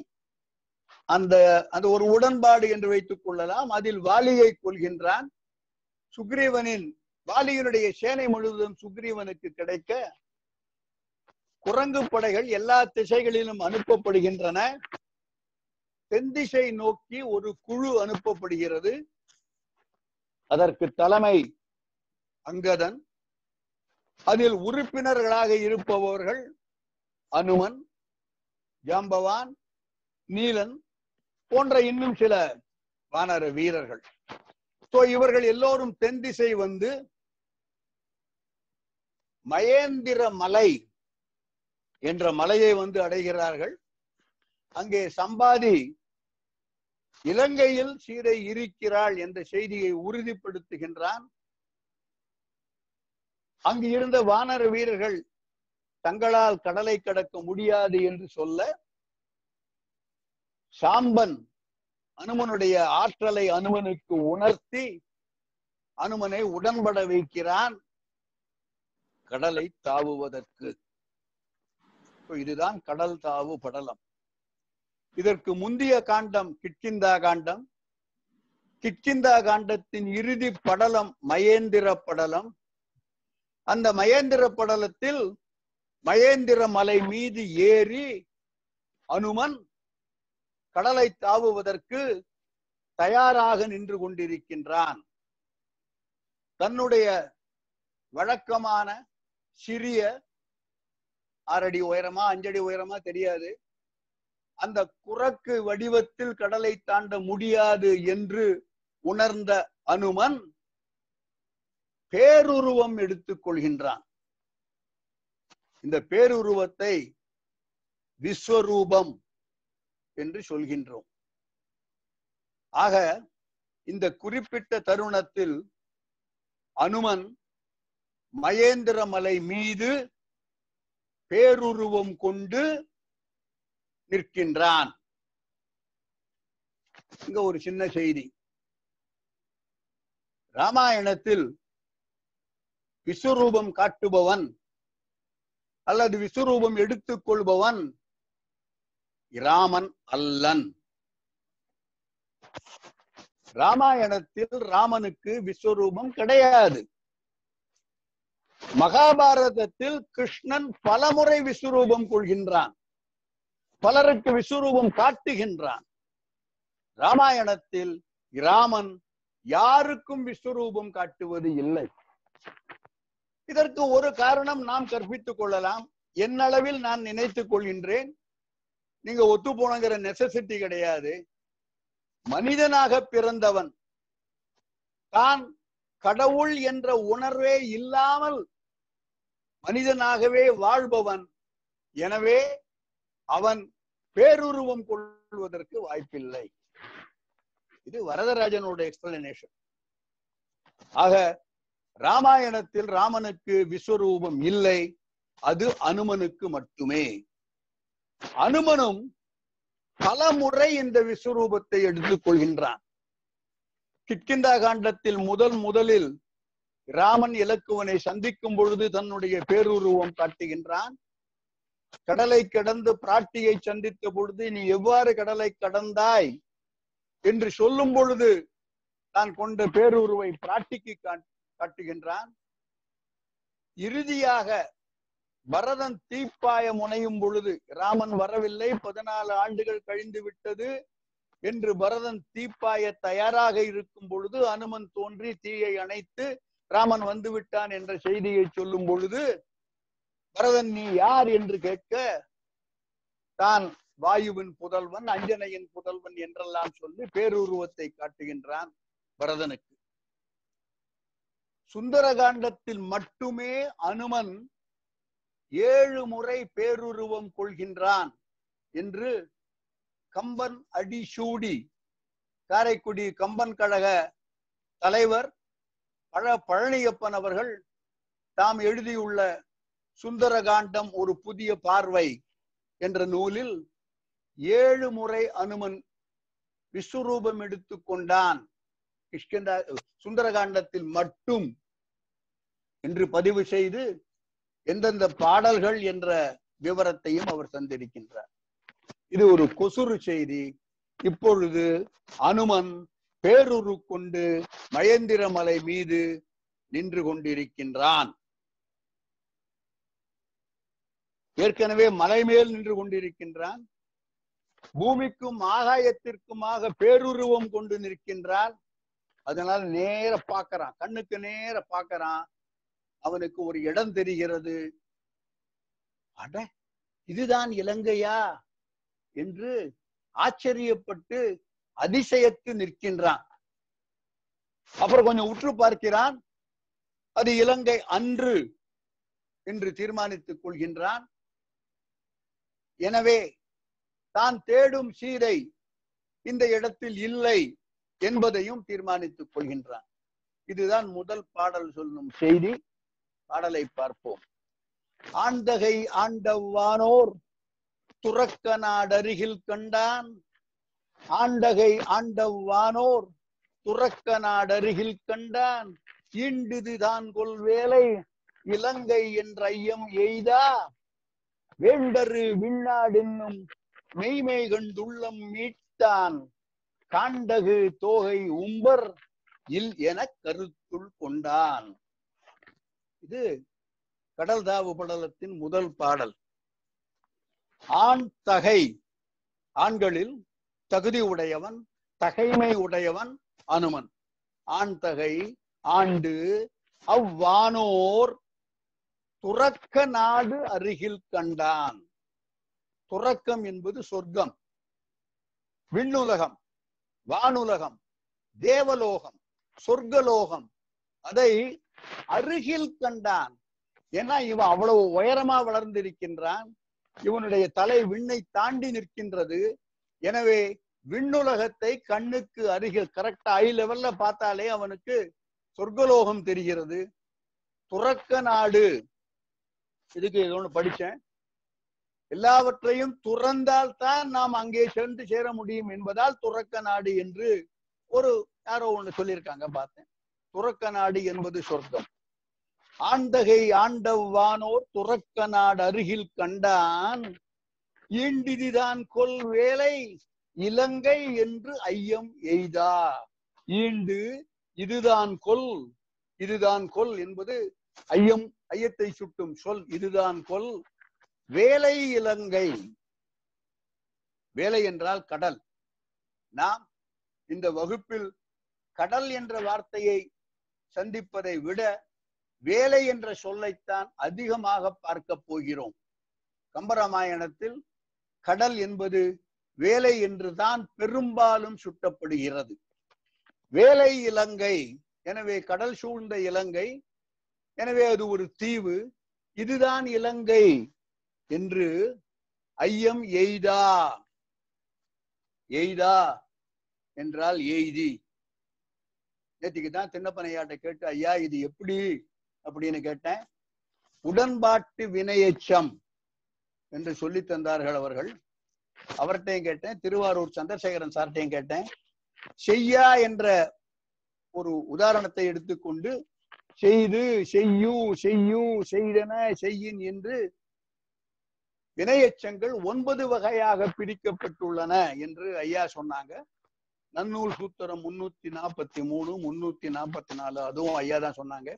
அந்த அந்த ஒரு உடன்பாடு என்று வைத்துக் கொள்ளலாம். அதில் வாலியை கொள்கின்றான். சுக்ரீவனின் வாலியினுடைய சேனை முழுவதும் சுக்ரீவனுக்கு கிடைக்க குரங்கு படைகள் எல்லா திசைகளிலும் அனுப்பப்படுகின்றன. தென் திசை நோக்கி ஒரு குழு அனுப்பப்படுகிறது. அதற்கு தலைமை அங்கதன் அதில் உறுப்பினர்களாக இருப்பவர்கள் அனுமன் ஜாம்பவான் நீலன் போன்ற இன்னும் சில வானர வீரர்கள். சோ இவர்கள் எல்லோரும் தென் திசை வந்து மயேந்திர மலை என்ற மலையை வந்து அடைகிறார்கள். அங்கே சம்பாதி இலங்கையில் சீதை இருக்கிறாள் என்ற செய்தியை உறுதிப்படுத்துகின்றான். அங்கு இருந்த வானர வீரர்கள் தங்களால் கடலை கடக்க முடியாது என்று சொல்ல சாம்பன் அனுமனுடைய ஆற்றலை அனுமனுக்கு உணர்த்தி அனுமனை உடன்பட வைக்கிறான் கடலை தாவுவதற்கு. இதுதான் கடல் தாவு படலம். இதற்கு முந்தைய காண்டம் கிட்கிந்தா காண்டம். கிட்கிந்தா காண்டத்தின் இறுதி படலம் மகேந்திர படலம். அந்த மகேந்திர படலத்தில் மகேந்திர மலை மீது ஏறி அனுமன் கடலை தாவுவதற்கு தயாராக நின்று கொண்டிருக்கின்றான். தன்னுடைய வழக்கமான சிறிய ஆறடி உயரமா அஞ்சடி உயரமா தெரியாது. அந்த குரக்கு வடிவத்தில் கடலை தாண்ட முடியாது என்று உணர்ந்த அனுமன் பேருருவம் எடுத்துக் கொள்கின்றான். இந்த பேருருவத்தை விஸ்வரூபம் என்று சொல்கின்றோம். ஆக இந்த குறிப்பிட்ட தருணத்தில் அனுமன் மகேந்திர மலை மீது பேருருவம் கொண்டு நிற்கின்றான். இங்க ஒரு சின்ன செய்தி. ராமாயணத்தில் விஸ்வரூபம் காட்டுபவன் அல்லது விஸ்வரூபம் எடுத்துக் கொள்பவன் ராமன் அல்லன். ராமாயணத்தில் ராமனுக்கு விஸ்வரூபம் கிடையாது. மகாபாரதத்தில் கிருஷ்ணன் பலமுறை விஸ்வரூபம் கொள்கின்றான். பலருக்கு விஸ்வரூபம் காட்டுகின்றான். ராமாயணத்தில் ராமன் யாருக்கும் விஸ்வரூபம் காட்டுவது இல்லை. இதற்கு ஒரு காரணம் நாம் கற்பித்துக் கொள்ளலாம். என்னளவில் நான் நினைத்துக் கொள்கின்றேன். நீங்க ஒத்து போனங்கிற நெசசிட்டி கிடையாது. மனிதனாக பிறந்தவன் தான் கடவுள் என்ற உணர்வே இல்லாமல் மனிதனாகவே வாழ்பவன். எனவே அவன் பேருருவம் கொள்வதற்கு வாய்ப்பில்லை. இது வரதராஜனோட எக்ஸ்பிளனேஷன் ஆக ராமாயணத்தில் ராமனுக்கு விஸ்வரூபம் இல்லை. அது அனுமனுக்கு மட்டுமே. அனுமனும் பல முறை இந்த விஸ்வரூபத்தை எடுத்துக் கொள்கின்றான். கிட்கிந்தா காண்டத்தில் முதல் முதலில் ராமன் இலக்குவனை சந்திக்கும் பொழுது தன்னுடைய பேருருவம் காட்டுகின்றான். கடலை கடந்து பிராட்டியை சந்தித்த பொழுது நீ எவ்வாறு கடலை கடந்தாய்? என்று சொல்லும் பொழுது தான் கொண்ட பேருருவை பிராட்டிக்கு காட்டுகின்றான். இறுதியாக பரதன் தீப்பாய முனையும் பொழுது ராமன் வரவில்லை பதினாலு ஆண்டுகள் கழிந்து விட்டது என்று பரதன் தீப்பாய தயாராக இருக்கும் பொழுது அனுமன் தோன்றி தீயை அணைத்து ராமன் வந்து விட்டான் என்ற செய்தியை சொல்லும் பொழுது பரதன் நீ யார் என்று கேட்க தான் வாயுவின் புதல்வன் அஞ்சனையின் புதல்வன் என்றெல்லாம் சொல்லி பேருருவத்தை காட்டுகின்றான் பரதனுக்கு. சுந்தரகாண்டத்தில் மட்டுமே அனுமன் ஏழு முறை பேருருவம் கொள்கின்றான் என்று கம்பன் அடிசூடி காரைக்குடி கம்பன் கழக தலைவர் பழ பழனியப்பன் அவர்கள் தாம் எழுதியுள்ள சுந்தரகாண்டம் ஒரு புதிய பார்வை என்ற நூலில் ஏழு முறை அனுமன் விஸ்வரூபம் எடுத்துக் கொண்டான். கிஷ்கிந்தா சுந்தரகாண்டத்தில் மட்டும் என்று பதிவு செய்து எந்தெந்த பாடல்கள் என்ற விவரத்தையும் அவர் தந்திருக்கின்றார். இது ஒரு கொசுறு செய்தி. இப்பொழுது அனுமன் பேருரு கொண்டு மயந்திரமலை மீது நின்று கொண்டிருக்கின்றான். ஏற்கனவே மலை மேல் நின்று கொண்டிருக்கின்றான். பூமிக்கும் ஆகாயத்திற்குமாக பேருருவம் கொண்டு நிற்கின்றான் அதனால நேர பாக்குறான் கண்ணுக்கு நேர பாக்குறான் அவனுக்கு ஒரு இடம் தெரிகிறது. அட இதுதான் இலங்கையா? என்று ஆச்சரியப்பட்டு அதிசயத்து நிற்கின்றான். அப்புறம் கொஞ்சம் உற்று பார்க்கிறான். அது இலங்கை அன்று என்று தீர்மானித்துக் கொள்கின்றான். எனவே தான் தேடும் சீரை இந்த இடத்தில் இல்லை என்பதையும் தீர்மானித்துக் கொள்கின்றான். இதுதான் முதல் பாடல் சொல்லும் செய்தி. பாடலை பார்ப்போம். ஆண்டகை ஆண்டவானோர் துறக்க நாடருகில் கண்டான். ஆண்டகை ஆண்டவானோர் துறக்க நாடருகில் கண்டான். ஈண்டுதுதான் கொள்வேலை இலங்கை என்ற ஐயம் எய்தா? வேண்டரு விண்ணாடென்னும் மெய்மை கண்டுள்ளம் மீட்டான். காண்டகு தோகை உம்பர் இல் என கருத்துள் கொண்டான். இது கடல் தாவு படலத்தின் முதல் பாடல். ஆண் தகை ஆண்களில் தகுதி உடையவன் தகைமை உடையவன் அனுமன். ஆண் தகை ஆண்டு அவ்வானோர் துறக்க நாடு அருகில் கண்டான். துறக்கம் என்பது சொர்க்கம். விண்ணுலகம் வானுலகம் தேவலோகம் சொர்க்கலோகம் அதை அருகில் கண்டான். ஏன்னா இவன் அவ்வளவு உயரமா வளர்ந்திருக்கின்றான். இவனுடைய தலை விண்ணை தாண்டி நிற்கின்றது. எனவே விண்ணுலகத்தை கண்ணுக்கு அருகில் கரெக்டா ஐ லெவல்ல பார்த்தாலே அவனுக்கு சொர்க்கலோகம் தெரிகிறது. துறக்க நாடு. இதுக்கு இது ஒண்ணு படிச்சேன். எல்லாவற்றையும் துறந்தால் தான் நாம் அங்கே சென்று சேர முடியும் என்பதால் துறக்க நாடு என்று ஒரு யாரோ ஒண்ணு சொல்லியிருக்காங்க பார்த்தேன். துறக்க நாடு என்பது சொர்க்கம். ஆண்டகை ஆண்டவானோர் துறக்க நாடு அருகில் கண்டான். ஈண்டிதிதான் கொல் வேலை இலங்கை என்று ஐயம் எய்தா? ஈண்டு இதுதான் கொல் இதுதான் கொல் என்பது ஐயம் ஐயத்தை சுட்டும் சொல் இதுதான் கொல். வேலை இலங்கை. வேலை என்றால் கடல். நாம் இந்த வகுப்பில் கடல் என்ற வார்த்தையை சந்திப்பதை விட வேலை என்ற சொல்லைத்தான் அதிகமாக பார்க்க போகிறோம். கம்பராமாயணத்தில் கடல் என்பது வேலை என்றுதான் பெரும்பாலும் சுட்டப்படுகிறது. வேலை இலங்கை எனவே கடல் சூழ்ந்த இலங்கை எனவே அது ஒரு தீவு. இதுதான் இலங்கை என்று ஐயம் எய்தா. எய்தா என்றால் எய்தி. நேற்றுக்கு தான் சின்னப்பனையாட்ட கேட்டு ஐயா இது எப்படி? அப்படின்னு கேட்டேன். உடன்பாட்டு வினையச்சம். என்று சொல்லி தந்தார்கள் அவர்கள். அவர்கிட்டையும் கேட்டேன் திருவாரூர் சந்திரசேகரன் சார்ட்டையும் கேட்டேன். செய்யா என்ற ஒரு உதாரணத்தை எடுத்துக்கொண்டு செய்து செய்யும் செய்யும் செய்தன செய்யின் என்று வினையச்சங்கள் ஒன்பது வகையாக பிரிக்கப்பட்டுள்ளன என்று ஐயா சொன்னாங்க. நன்னூல் சூத்திரம் முன்னூத்தி நாற்பத்தி மூணு முன்னூத்தி நாற்பத்தி நாலு அதுவும் ஐயா தான் சொன்னாங்க.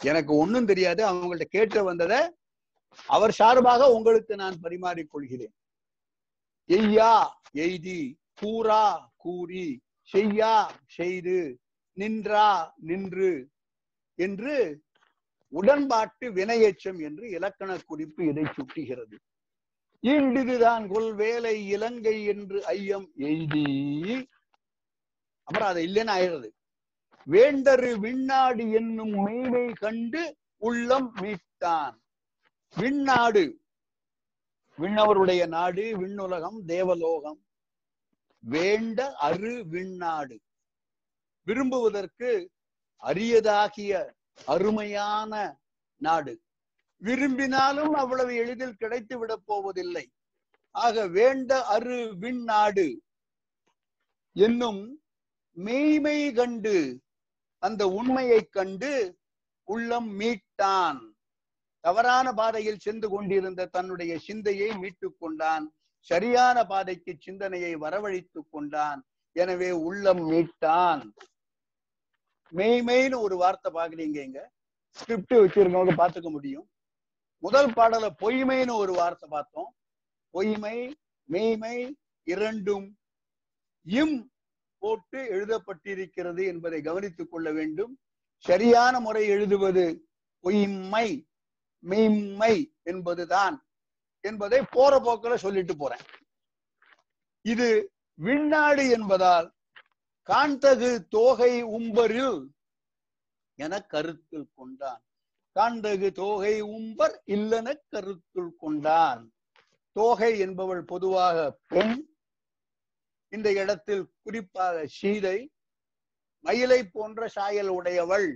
எனக்கு ஒன்னும் தெரியாது அவங்கள்ட்ட கேட்டு வந்ததை அவர் சார்பாக உங்களுக்கு நான் பரிமாறிக் கொள்கிறேன். எய்யா எய்தி கூறா கூறி செய்யா செய்து நின்றா நின்று என்று உடன்பாட்டு வினையெச்சம் என்று இலக்கண குறிப்பு இதை சுட்டுகிறது. ஈண்டிதுதான் கொல் வேலை இலங்கை என்று ஐயம் எய்தி. அப்புறம் அதை இல்லைன்னு ஆயிடுறது வேண்டரு விண்ணாடு என்னும் மெய்மை கண்டு உள்ளம் மீட்டான். விண்ணாடு விண்ணவருடைய நாடு விண்ணுலகம் தேவலோகம். வேண்ட அரு விண்ணாடு விரும்புவதற்கு அரியதாகிய அருமையான நாடு. விரும்பினாலும் அவ்வளவு எளிதில் கிடைத்து விடப் போவதில்லை. ஆக வேண்ட அரு விண்ணாடு என்னும் மெய்மை கண்டு அந்த உண்மையை கண்டு உள்ளம் மீட்டான். தவறான பாதையில் சென்று கொண்டிருந்த தன்னுடைய சிந்தையை மீட்டுக் கொண்டான். சரியான பாதைக்கு சிந்தனையை வரவழைத்துக் கொண்டான். எனவே உள்ளம் மீட்டான். மெய்மைன்னு ஒரு வார்த்தை பாக்குறீங்க இங்க. ஸ்கிரிப்ட் வச்சிருக்கவங்க பாத்துக்க முடியும். முதல் பாடல பொய்மைன்னு ஒரு வார்த்தை பார்த்தோம். பொய்மை மெய்மை இரண்டும் இம் போட்டு எழுதப்பட்டிருக்கிறது என்பதை கவனித்துக் கொள்ள வேண்டும். சரியான முறை எழுதுவது பொய்மை. மெய்மை என்பதுதான் என்பதை போற போக்கில் சொல்லிட்டு போறேன். இது விண்ணாடு என்பதால் காண்டகு தோகை உம்பரில் என கருத்தில் கொண்டான். காண்டகு தோகை உம்பர் இல்லென கருத்துள் கொண்டான். தோகை என்பவள் பொதுவாக பெண் இந்த இடத்தில் குறிப்பாக சீதை மயிலை போன்ற சாயல் உடையவள்.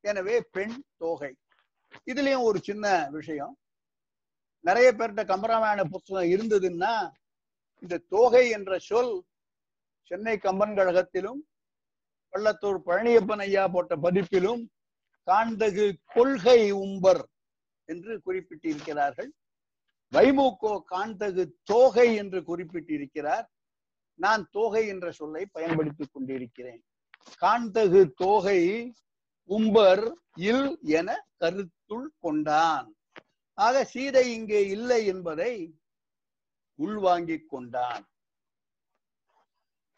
எனவே பெண் தோகை. இதுலயும் ஒரு சின்ன விஷயம். நிறைய பேர்கிட்ட கம்பராமாயண புத்தகம் இருந்ததுன்னா இந்த தோகை என்ற சொல் சென்னை கம்பன் கழகத்திலும் பள்ளத்தூர் பழனியப்பன் ஐயா போட்ட பதிப்பிலும் காண்தகு கொள்கை உம்பர் என்று குறிப்பிட்டிருக்கிறார்கள். வைமுகோ காண்தகு தோகை என்று குறிப்பிட்டிருக்கிறார். நான் தோகை என்ற சொல்லை பயன்படுத்திக் கொண்டிருக்கிறேன். காந்தகு தோகை உம்பர் இல் என கருத்துள் கொண்டான் ஆக சீதை இங்கே இல்லை என்பதை உள்வாங்கிக் கொண்டான்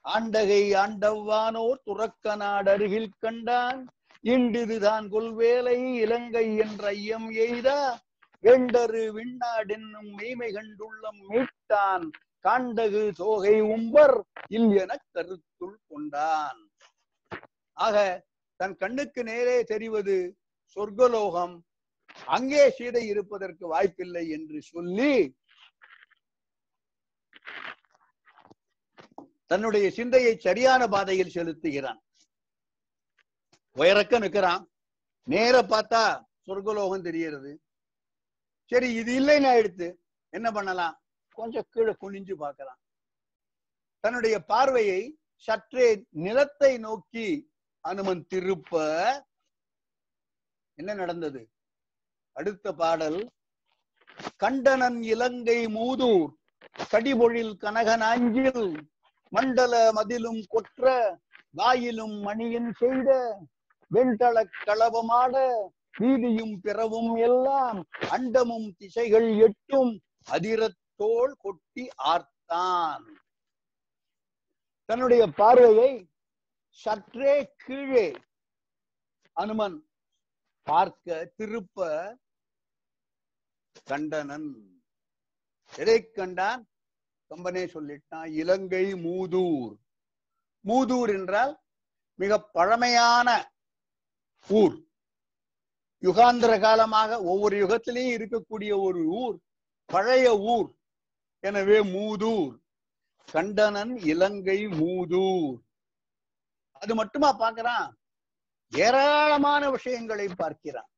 ஆண்டகை ஆண்டவ்வானோர் துறக்க நாடருகில் கண்டான். இன்றிதுதான் கொல்வேலை இலங்கை என்ற ஐயம் எய்தா வெண்டரு விண்ணாடென்னும் மெய்மை கண்டுள்ளம் மீட்டான். காண்டகு தோகை உம்பர் இல் என கருத்துள் கொண்டான். ஆக தன் கண்ணுக்கு நேரே தெரிவது சொர்க்கலோகம் அங்கே சீதை இருப்பதற்கு வாய்ப்பில்லை என்று சொல்லி தன்னுடைய சிந்தையை சரியான பாதையில் செலுத்துகிறான். உயரக்க நிற்கிறான். நேர பார்த்தா சொர்க்கலோகம் தெரிகிறது. சரி இது இல்லைன்னு எடுத்து என்ன பண்ணலாம்? கொஞ்சம் கீழே குனிஞ்சு பார்க்கலாம் தன்னுடைய பார்வையை சற்றே நிலத்தை நோக்கி அனுமன் திருப்ப என்ன நடந்தது? அடுத்த பாடல் கண்டனன் இலங்கை மூதூர் கடிபொழில் கனகனாஞ்சில் மண்டல மதிலும் கொற்ற வாயிலும் மணியின் செய்த வெண்தள களவமாட வீதியும் பிறவும் எல்லாம் அண்டமும் திசைகள் எட்டும் அதிரத்தோள் கொட்டி ஆர்த்தான். தன்னுடைய பார்வையை சற்றே கீழே அனுமன் பார்க்க திருப்ப கண்டனன். எதை கண்டான்? கம்பனே சொல்லிட்டான் இலங்கை மூதூர். மூதூர் என்றால் மிக பழமையான ஊர். யுகாந்திர காலமாக ஒவ்வொரு யுகத்திலையும் இருக்கக்கூடிய ஒரு ஊர் பழைய ஊர். எனவே மூதூர். கண்டனன் இலங்கை மூதூர். அது மட்டுமா பார்க்கிறான்? ஏராளமான விஷயங்களை பார்க்கிறான்.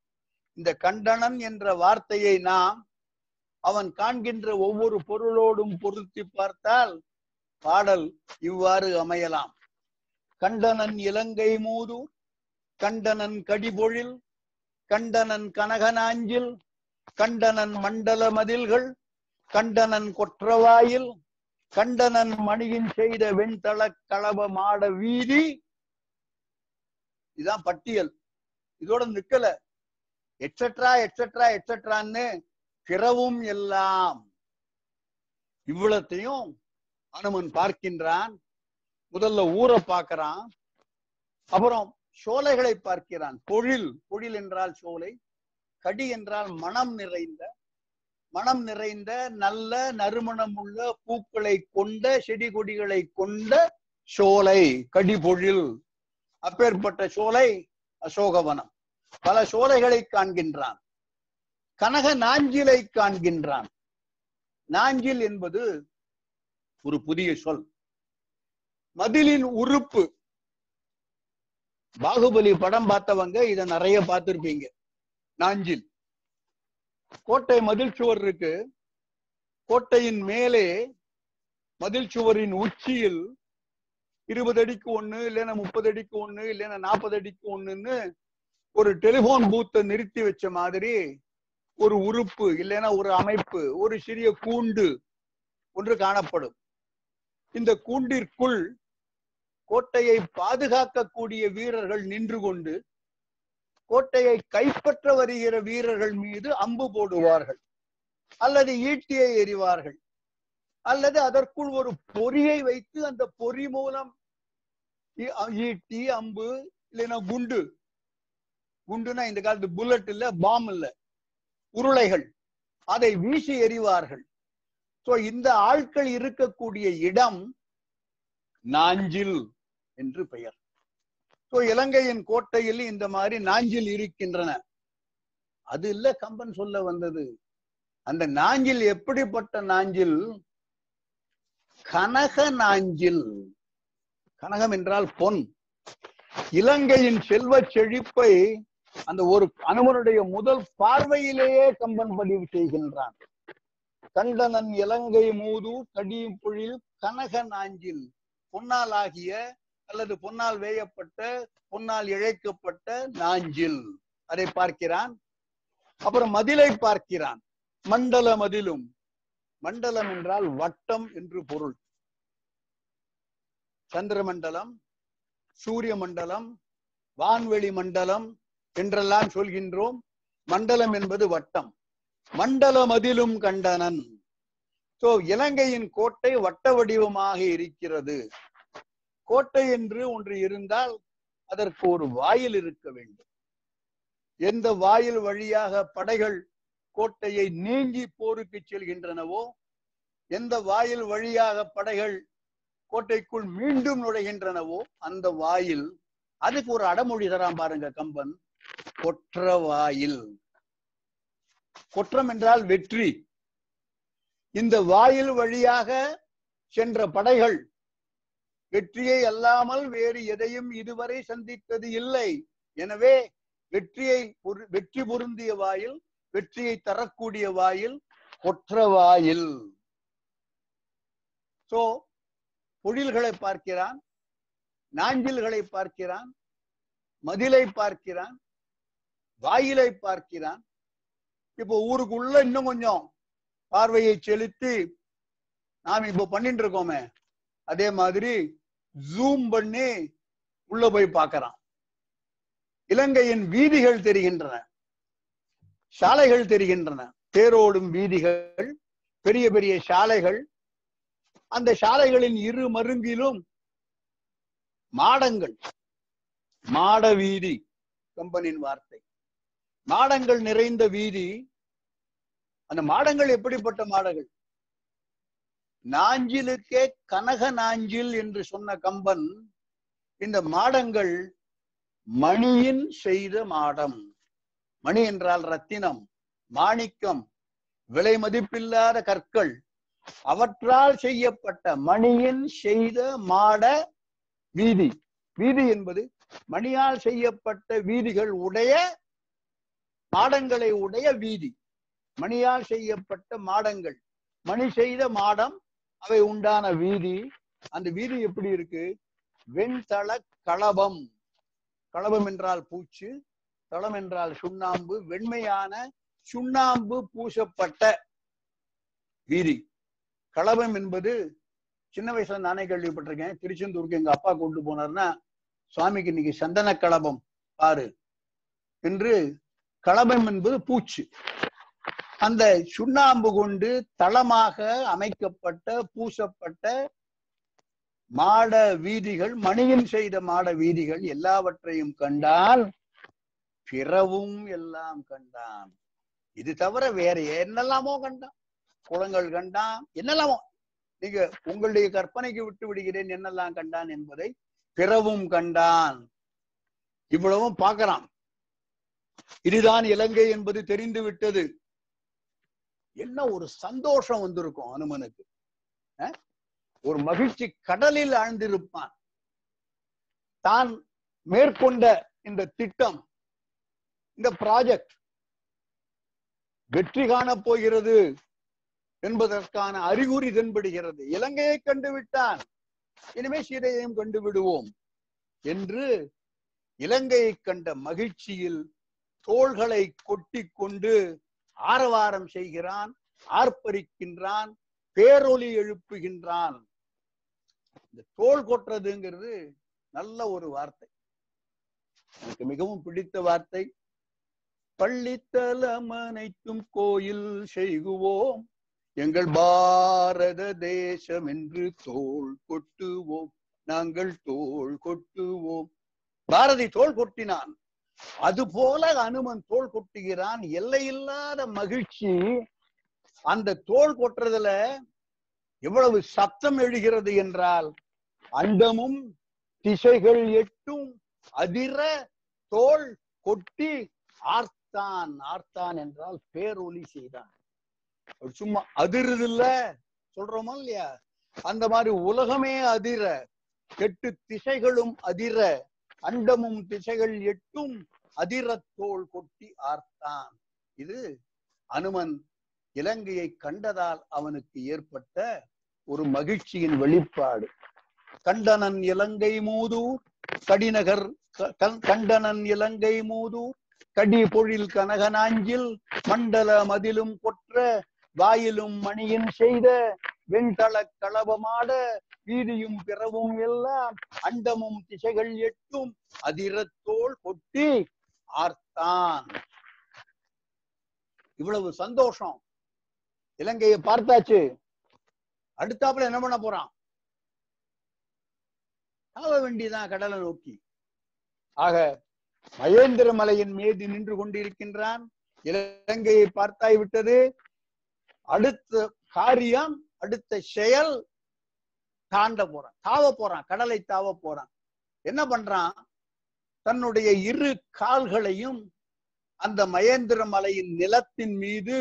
இந்த கண்டனன் என்ற வார்த்தையை நாம் அவன் காண்கின்ற ஒவ்வொரு பொருளோடும் பொருத்தி பார்த்தால் பாடல் இவ்வாறு அமையலாம். கண்டனன் இலங்கை மூது கண்டனன் கடிபொழில் கண்டனன் கனகனாஞ்சில் கண்டனன் மண்டல மதில்கள் கண்டனன் கொற்றவாயில் கண்டனன் மணியின் செய்த வெண்தள களப மாட வீதி. இதான் பட்டியல். இதோட நிக்கல. எட்ஸெட்ரா எட்ஸெட்ரா எட்ஸெட்ரான்னு பிறவும் எல்லாம் இவ்வளத்தையும் அனுமன் பார்க்கின்றான். முதல்ல ஊரை பார்க்கிறான். அப்புறம் சோலைகளை பார்க்கிறான். பொழில் பொழில் என்றால் சோலை கடி என்றால் மனம் நிறைந்த மனம் நிறைந்த நல்ல நறுமணம் உள்ள பூக்களை கொண்ட செடி கொடிகளை கொண்ட சோலை கடி பொழில். அப்பேற்பட்ட சோலை அசோகவனம். பல சோலைகளை காண்கின்றான். கனக நாஞ்சிலை காண்கின்றான். நாஞ்சில் என்பது ஒரு புதிய சொல். மதிலின் உறுப்பு. பாகுபலி படம் பார்த்தவங்க இத நிறைய பார்த்திருப்பீங்க. நாஞ்சில். கோட்டை மதில் சுவர் இருக்கு. கோட்டையின் மேலே மதில் சுவரின் உச்சியில் இருபது அடிக்கு ஒண்ணு இல்லைன்னா முப்பது அடிக்கு ஒண்ணு இல்லைன்னா நாற்பது அடிக்கு ஒண்ணுன்னு ஒரு டெலிபோன் பூத்தை நிறுத்தி வச்ச மாதிரி ஒரு உறுப்பு இல்லைன்னா ஒரு அமைப்பு ஒரு சிறிய கூண்டு ஒன்று காணப்படும். இந்த கூண்டிற்குள் கோட்டையை பாதுகாக்கக்கூடிய வீரர்கள் நின்று கொண்டு கோட்டையை கைப்பற்ற வருகிற வீரர்கள் மீது அம்பு போடுவார்கள். அல்லது ஈட்டியை எறிவார்கள். அல்லது அதற்குள் ஒரு பொறியை வைத்து அந்த பொறி மூலம் ஈட்டி அம்பு இல்லைன்னா குண்டு குண்டுனா இந்த காலத்து புல்லட் இல்ல பாம் இல்ல. உருளைகள். அதை வீசி எறிவார்கள். சோ இந்த ஆட்கள் இருக்கக்கூடிய இடம் நாஞ்சில் என்று பெயர். சோ இலங்கையின் கோட்டையில் இந்த மாதிரி நாஞ்சில் இருக்கின்றன. அது இல்ல கம்பன் சொல்ல வந்தது. அந்த நாஞ்சில் எப்படிப்பட்ட நாஞ்சில்? கனக நாஞ்சில். கனகம் என்றால் பொன். இலங்கையின் செல்வ செழிப்பை அந்த ஒரு அனுமனுடைய முதல் பார்வையிலேயே கம்பன் பதிவு செய்கின்றான். கண்டனன் இலங்கை மூது கடியும் பொழில் கனக நாஞ்சில் பொன்னால் ஆகிய அல்லது பொன்னால் வேயப்பட்ட பொன்னால் இழைக்கப்பட்ட நாஞ்சில். அதை பார்க்கிறான். அப்புறம் மதிலை பார்க்கிறான். மண்டல மதிலும் மண்டலம் என்றால் வட்டம் என்று பொருள். சந்திர மண்டலம் சூரிய மண்டலம் வான்வெளி மண்டலம் என்றெல்லாம் சொல்கின்றோம் மண்டலம் என்பது வட்டம். மண்டல மதிலும் கண்டனன். சோ இலங்கையின் கோட்டை வட்ட வடிவமாக இருக்கிறது. கோட்டை என்று ஒன்று இருந்தால் அதற்கு ஒரு வாயில் இருக்க வேண்டும். எந்த வாயில் வழியாக படைகள் கோட்டையை நீங்கி போருக்கு செல்கின்றனவோ எந்த வாயில் வழியாக படைகள் கோட்டைக்குள் மீண்டும் நுழைகின்றனவோ அந்த வாயில் அதுக்கு ஒரு அடமொழி தரான் பாருங்க கம்பன். கொற்ற வாயில் கொற்றம் என்றால் வெற்றி. இந்த வாயில் வழியாக சென்ற படைகள் வெற்றியை அல்லாமல் வேறு எதையும் இதுவரை சந்தித்தது இல்லை. எனவே வெற்றியை வெற்றி பொருந்திய வாயில் வெற்றியை தரக்கூடிய வாயில் கொற்ற வாயில் சோ பொழில்களை பார்க்கிறான் நாஞ்சில்களை பார்க்கிறான் மதிலை பார்க்கிறான் வாயிலை பார்க்கிறான். இப்போ ஊருக்குள்ள இன்னும் கொஞ்சம் பார்வையை செலுத்தி நாம் இப்போ பண்ணிட்டு இருக்கோமே. அதே மாதிரி ஜூம் பண்ணி உள்ள போய் பார்க்கறான். இலங்கையின் வீதிகள் தெரிகின்றன. சாலைகள் தெரிகின்றன. தேரோடும் வீதிகள் பெரிய பெரிய சாலைகள். அந்த சாலைகளின் இரு மருங்கிலும் மாடங்கள். மாட வீதி கம்பனின் வார்த்தை. மாடங்கள் நிறைந்த வீதி. அந்த மாடங்கள் எப்படிப்பட்ட மாடங்கள்? நாஞ்சிலுக்கே கனக நாஞ்சில் என்று சொன்ன கம்பன் இந்த மாடங்கள் மணியின் செய்த மாடம். மணி என்றால் ரத்தினம் மாணிக்கம் விலை மதிப்பில்லாத கற்கள். அவற்றால் செய்யப்பட்ட மணியின் செய்த மாட வீதி. வீதி என்பது மணியால் செய்யப்பட்ட வீதிகள் உடைய மாடங்களை உடைய வீதி. மணியால் செய்யப்பட்ட மாடங்கள். மணி செய்த மாடம் அவை உண்டான வீதி. அந்த வீதி எப்படி இருக்கு? வெண்தள களபம் களபம் என்றால் பூச்சு தளம் என்றால் சுண்ணாம்பு வெண்மையான சுண்ணாம்பு பூசப்பட்ட வீதி. களபம் என்பது சின்ன வயசுல நானே கேள்விப்பட்டிருக்கேன். திருச்செந்தூருக்கு எங்க அப்பா கொண்டு போனார்னா சுவாமிக்கு இன்னைக்கு சந்தன கலபம் பாரு என்று களபம் என்பது பூச்சு. அந்த சுண்ணாம்பு கொண்டு தளமாக அமைக்கப்பட்ட பூசப்பட்ட மாட வீதிகள் மணியின் செய்த மாட வீதிகள் எல்லாவற்றையும் கண்டால் பிறவும் எல்லாம் கண்டான். இது தவிர வேற என்னெல்லாமோ கண்டான். குளங்கள் கண்டான். என்னெல்லாமோ? நீங்க உங்களுடைய கற்பனைக்கு விட்டு விடுகிறேன் என்னெல்லாம் கண்டான் என்பதை பிறவும் கண்டான். இவ்வளவும் பார்க்கறான். இதுதான் இலங்கை என்பது தெரிந்து விட்டது என்ன ஒரு சந்தோஷம் வந்திருக்கும் அனுமனுக்கு. ஒரு மகிழ்ச்சி கடலில் ஆழ்ந்திருப்பான். தான் மேற்கொண்ட இந்த திட்டம் இந்த ப்ராஜெக்ட் வெற்றி காணப் போகிறது என்பதற்கான அறிகுறி தென்படுகிறது. இலங்கையை கண்டு விட்டான் இனிமே சீதையையும் கண்டு விடுவோம் என்று இலங்கையை கண்ட மகிழ்ச்சியில் தோள்களை கொட்டி கொண்டு ஆரவாரம் செய்கிறான் ஆர்ப்பரிக்கின்றான் பேரொலி எழுப்புகின்றான். இந்த தோல் கொட்டுறதுங்கிறது நல்ல ஒரு வார்த்தை. எனக்கு மிகவும் பிடித்த வார்த்தை. பள்ளித்தலம் அனைத்தும் கோயில் செய்குவோம். எங்கள் பாரத தேசம் என்று தோல் கொட்டுவோம். நாங்கள் தோல் கொட்டுவோம். பாரதி தோல் கொட்டினான். அது போல அனுமன் தோல் கொட்டுகிறான். எல்லையில்லாத மகிழ்ச்சி. அந்த தோல் கொட்டுறதுல எவ்வளவு சத்தம் எழுகிறது என்றால் அண்டமும் திசைகள் எட்டும் அதிர தோல் கொட்டி ஆர்த்தான் ஆர்த்தான் என்றால் பேரொலி செய்தான். சும்மா அதிருது இல்ல சொல்றோமா இல்லையா? அந்த மாதிரி உலகமே அதிர எட்டு திசைகளும் அதிர அண்டமும் திசைகள் எட்டும் அதிரத்தோள் கொட்டி ஆர்த்தான். இது அனுமன் இலங்கையை கண்டதால் அவனுக்கு ஏற்பட்ட ஒரு மகிழ்ச்சியின் வெளிப்பாடு. கண்டனன் இலங்கை மூதூர் கடிநகர் க- கண்டனன் இலங்கை மூதூர் கடி பொழில் கனகனாஞ்சில் மண்டல மதிலும் கொற்ற வாயிலும் மணியின் செய்த வெண்தள களபமாட வீதியும் பிறவும் எல்லாம் அண்டமும் திசைகள் எட்டும் அதிரத்தோல் கொட்டி ஆர்த்தான். இவ்வளவு சந்தோஷம். இலங்கையை பார்த்தாச்சு. அடுத்தாப்புல என்ன பண்ண போறான்? தாவ வேண்டிதான் கடலை நோக்கி. ஆக மகேந்திர மலையின் மீது நின்று கொண்டிருக்கின்றான். இலங்கையை பார்த்தாய் விட்டது. அடுத்த காரியம் அடுத்த செயல் தாண்ட போறான். தாவ போறான் கடலை தாவ போறான். என்ன பண்றான்? தன்னுடைய இரு கால்களையும் அந்த மகேந்திர மலையின் நிலத்தின் மீது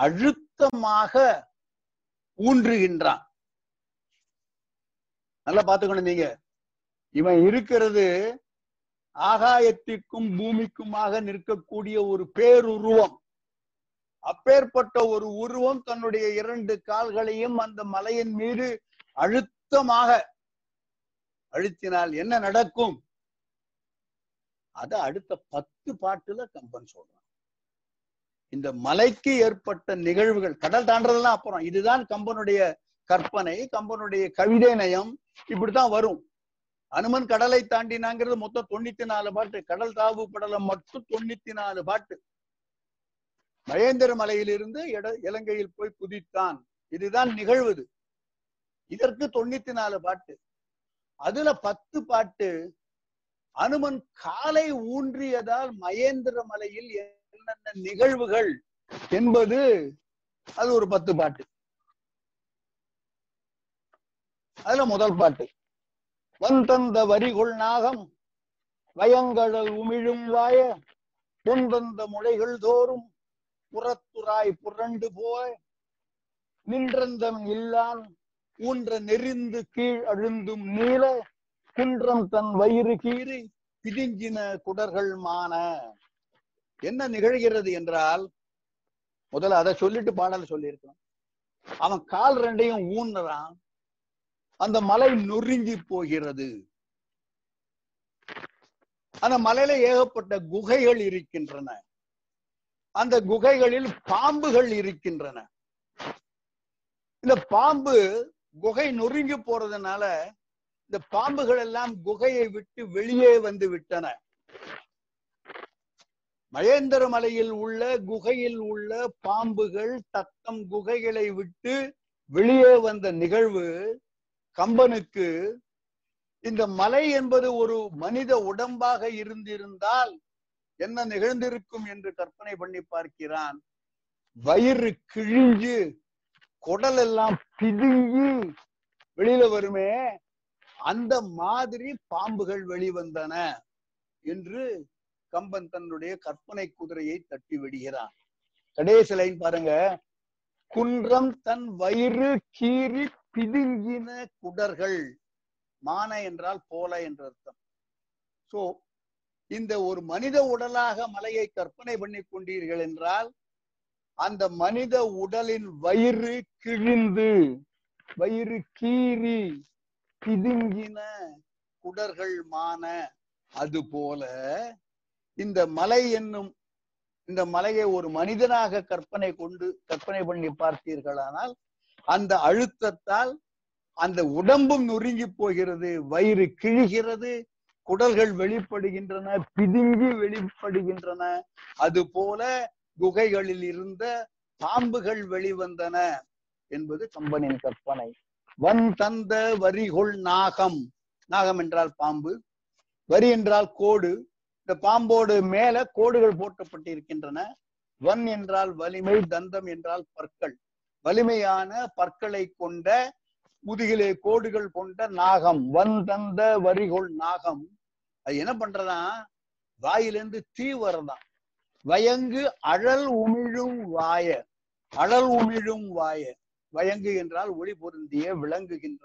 அழுத்தமாக ஊன்றுகின்றான். நல்லா பாத்துக்கணும் நீங்க. இவன் இருக்கிறது ஆகாயத்திற்கும் பூமிக்குமாக நிற்கக்கூடிய ஒரு பேருருவம். அப்பேற்பட்ட ஒரு உருவம் தன்னுடைய இரண்டு கால்களையும் அந்த மலையின் மீது அழுத்தமாக அழுத்தினால் என்ன நடக்கும்? அத அடுத்த பத்து பாட்டுல கம்பன் சொல்றான். இந்த மலைக்கு ஏற்பட்ட நிகழ்வுகள் கடல் தாண்டதெல்லாம் அப்புறம். இதுதான் கம்பனுடைய கற்பனை கம்பனுடைய கவிதை நயம். இப்படித்தான் வரும். அனுமன் கடலை தாண்டினாங்கிறது மொத்தம் தொண்ணூத்தி நாலு பாட்டு. கடல் தாவு படலம் மட்டும் தொண்ணூத்தி நாலு பாட்டு. மகேந்திர மலையிலிருந்து இலங்கையில் போய் குதித்தான். இதுதான் நிகழ்வுது. இதற்கு தொண்ணூத்தி நாலு பாட்டு. அதுல பத்து பாட்டு அனுமன் காலை ஊன்றியதால் மகேந்திர மலையில் என்னென்ன நிகழ்வுகள்? என்பது அது ஒரு பத்து பாட்டு. அதுல முதல் பாட்டு வந்தந்த வரிகுள் நாகம் வயங்கடல் உமிழும் வாய பொந்தந்த முளைகள் தோறும் புறத்துறாய் புரண்டு போய் நின்றந்தம் இல்லான் ஊன்ற நெறிந்து கீழ் அழுந்தும் நீல குன்றம் தன் வயிறு கீறி பிதிஞ்சின குடர்கள் மான. என்ன நிகழ்கிறது என்றால் முதல்ல அதை சொல்லிட்டு பாடல சொல்லியிருக்கலாம் அவன் கால் ரெண்டையும் ஊன்றான். அந்த மலை நொறுங்கி போகிறது. அந்த மலையில ஏகப்பட்ட குகைகள் இருக்கின்றன. அந்த குகைகளில் பாம்புகள் இருக்கின்றன. இந்த பாம்பு குகை நொறுங்கி போறதுனால இந்த பாம்புகள் எல்லாம் குகையை விட்டு வெளியே வந்து விட்டன. மகேந்திர மலையில் உள்ள குகையில் உள்ள பாம்புகள் தத்தம் குகைகளை விட்டு வெளியே வந்த நிகழ்வு கம்பனுக்கு இந்த மலை என்பது ஒரு மனித உடம்பாக இருந்திருந்தால் என்ன நிகழ்ந்திருக்கும் என்று கற்பனை பண்ணி பார்க்கிறான். வயிறு கிழிஞ்சு குடல் எல்லாம் பிதுங்கி வெளியில வருமே அந்த மாதிரி பாம்புகள் வெளிவந்தன என்று கம்பன் தன்னுடைய கற்பனை குதிரையை தட்டி விடுகிறான். கடைசி லைன் பாருங்க. குன்றம் தன் வயிறு கீறி பிதுங்கின குடர்கள். மான என்றால் போல என்ற அர்த்தம். சோ இந்த ஒரு மனித உடலாக மலையை கற்பனை பண்ணி கொண்டீர்கள் என்றால் அந்த மனித உடலின் வயிறு கிழிந்து வயிறு கீறி பிதுங்கின குடர்கள் மான அது போல இந்த மலை என்னும் இந்த மலையை ஒரு மனிதனாக கற்பனை கொண்டு கற்பனை பண்ணி பார்த்தீர்களானால் அந்த அழுத்தத்தால் அந்த உடம்பும் நொறுங்கி போகிறது வயிறு கிழிகிறது குடல்கள் வெளிப்படுகின்றன பிதுங்கி வெளிப்படுகின்றன. அது போல குகைகளில் இருந்த பாம்புகள் வெளிவந்தன என்பது கம்பனின் கற்பனை. வன் தந்த வரிகொள் நாகம். நாகம் என்றால் பாம்பு. வரி என்றால் கோடு. இந்த பாம்போடு மேல கோடுகள் போட்டப்பட்டிருக்கின்றன. வன் என்றால் வலிமை தந்தம் என்றால் பற்கள். வலிமையான பற்களை கொண்ட முதுகிலே கோடுகள் கொண்ட நாகம். வன் தந்த வரிகொள் நாகம். அது என்ன பண்றதா? வாயிலிருந்து தீ வரதான் வயங்கு அழல் உமிழும் வாய. அழல் உமிழும் வாய. வயங்கு என்றால் ஒளி பொருந்திய விளங்குகின்ற.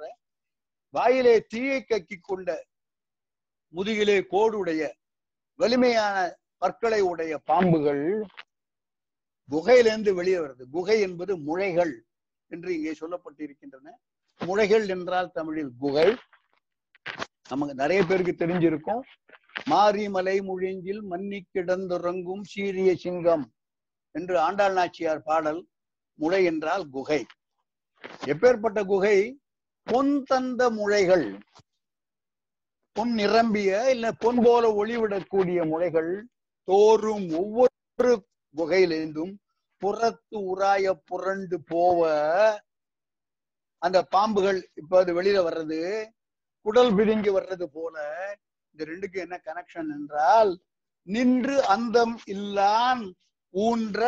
வாயிலே தீயை கக்கி கொண்ட முதுகிலே கோடுடைய வலிமையான பற்களை உடைய பாம்புகள் குகையிலிருந்து வெளியே வருது. குகை என்பது முளைகள் என்று இங்கே சொல்லப்பட்டிருக்கின்றன. முளைகள் என்றால் தமிழில் குகை. நமக்கு நிறைய பேருக்கு தெரிஞ்சிருக்கும். மாரிமலை முழிஞ்சில் மன்னி கிடந்துறங்கும் சீரிய சிங்கம் என்று ஆண்டாள் நாச்சியார் பாடல் முளை என்றால் குகை. எப்பேற்பட்ட குகை? பொன் தந்த முளைகள். பொன் நிரம்பிய இல்ல பொன் போல ஒளிவிடக்கூடிய முளைகள் தோறும் ஒவ்வொரு குகையிலிருந்தும் புறத்து உராய புரண்டு போவ. அந்த பாம்புகள் இப்ப அது வெளியில வர்றது குடல் பிதுங்கி வர்றது போல இந்த ரெண்டுக்கு என்ன கனெக்ஷன் என்றால் நின்று அந்தம் இல்லான் ஊன்ற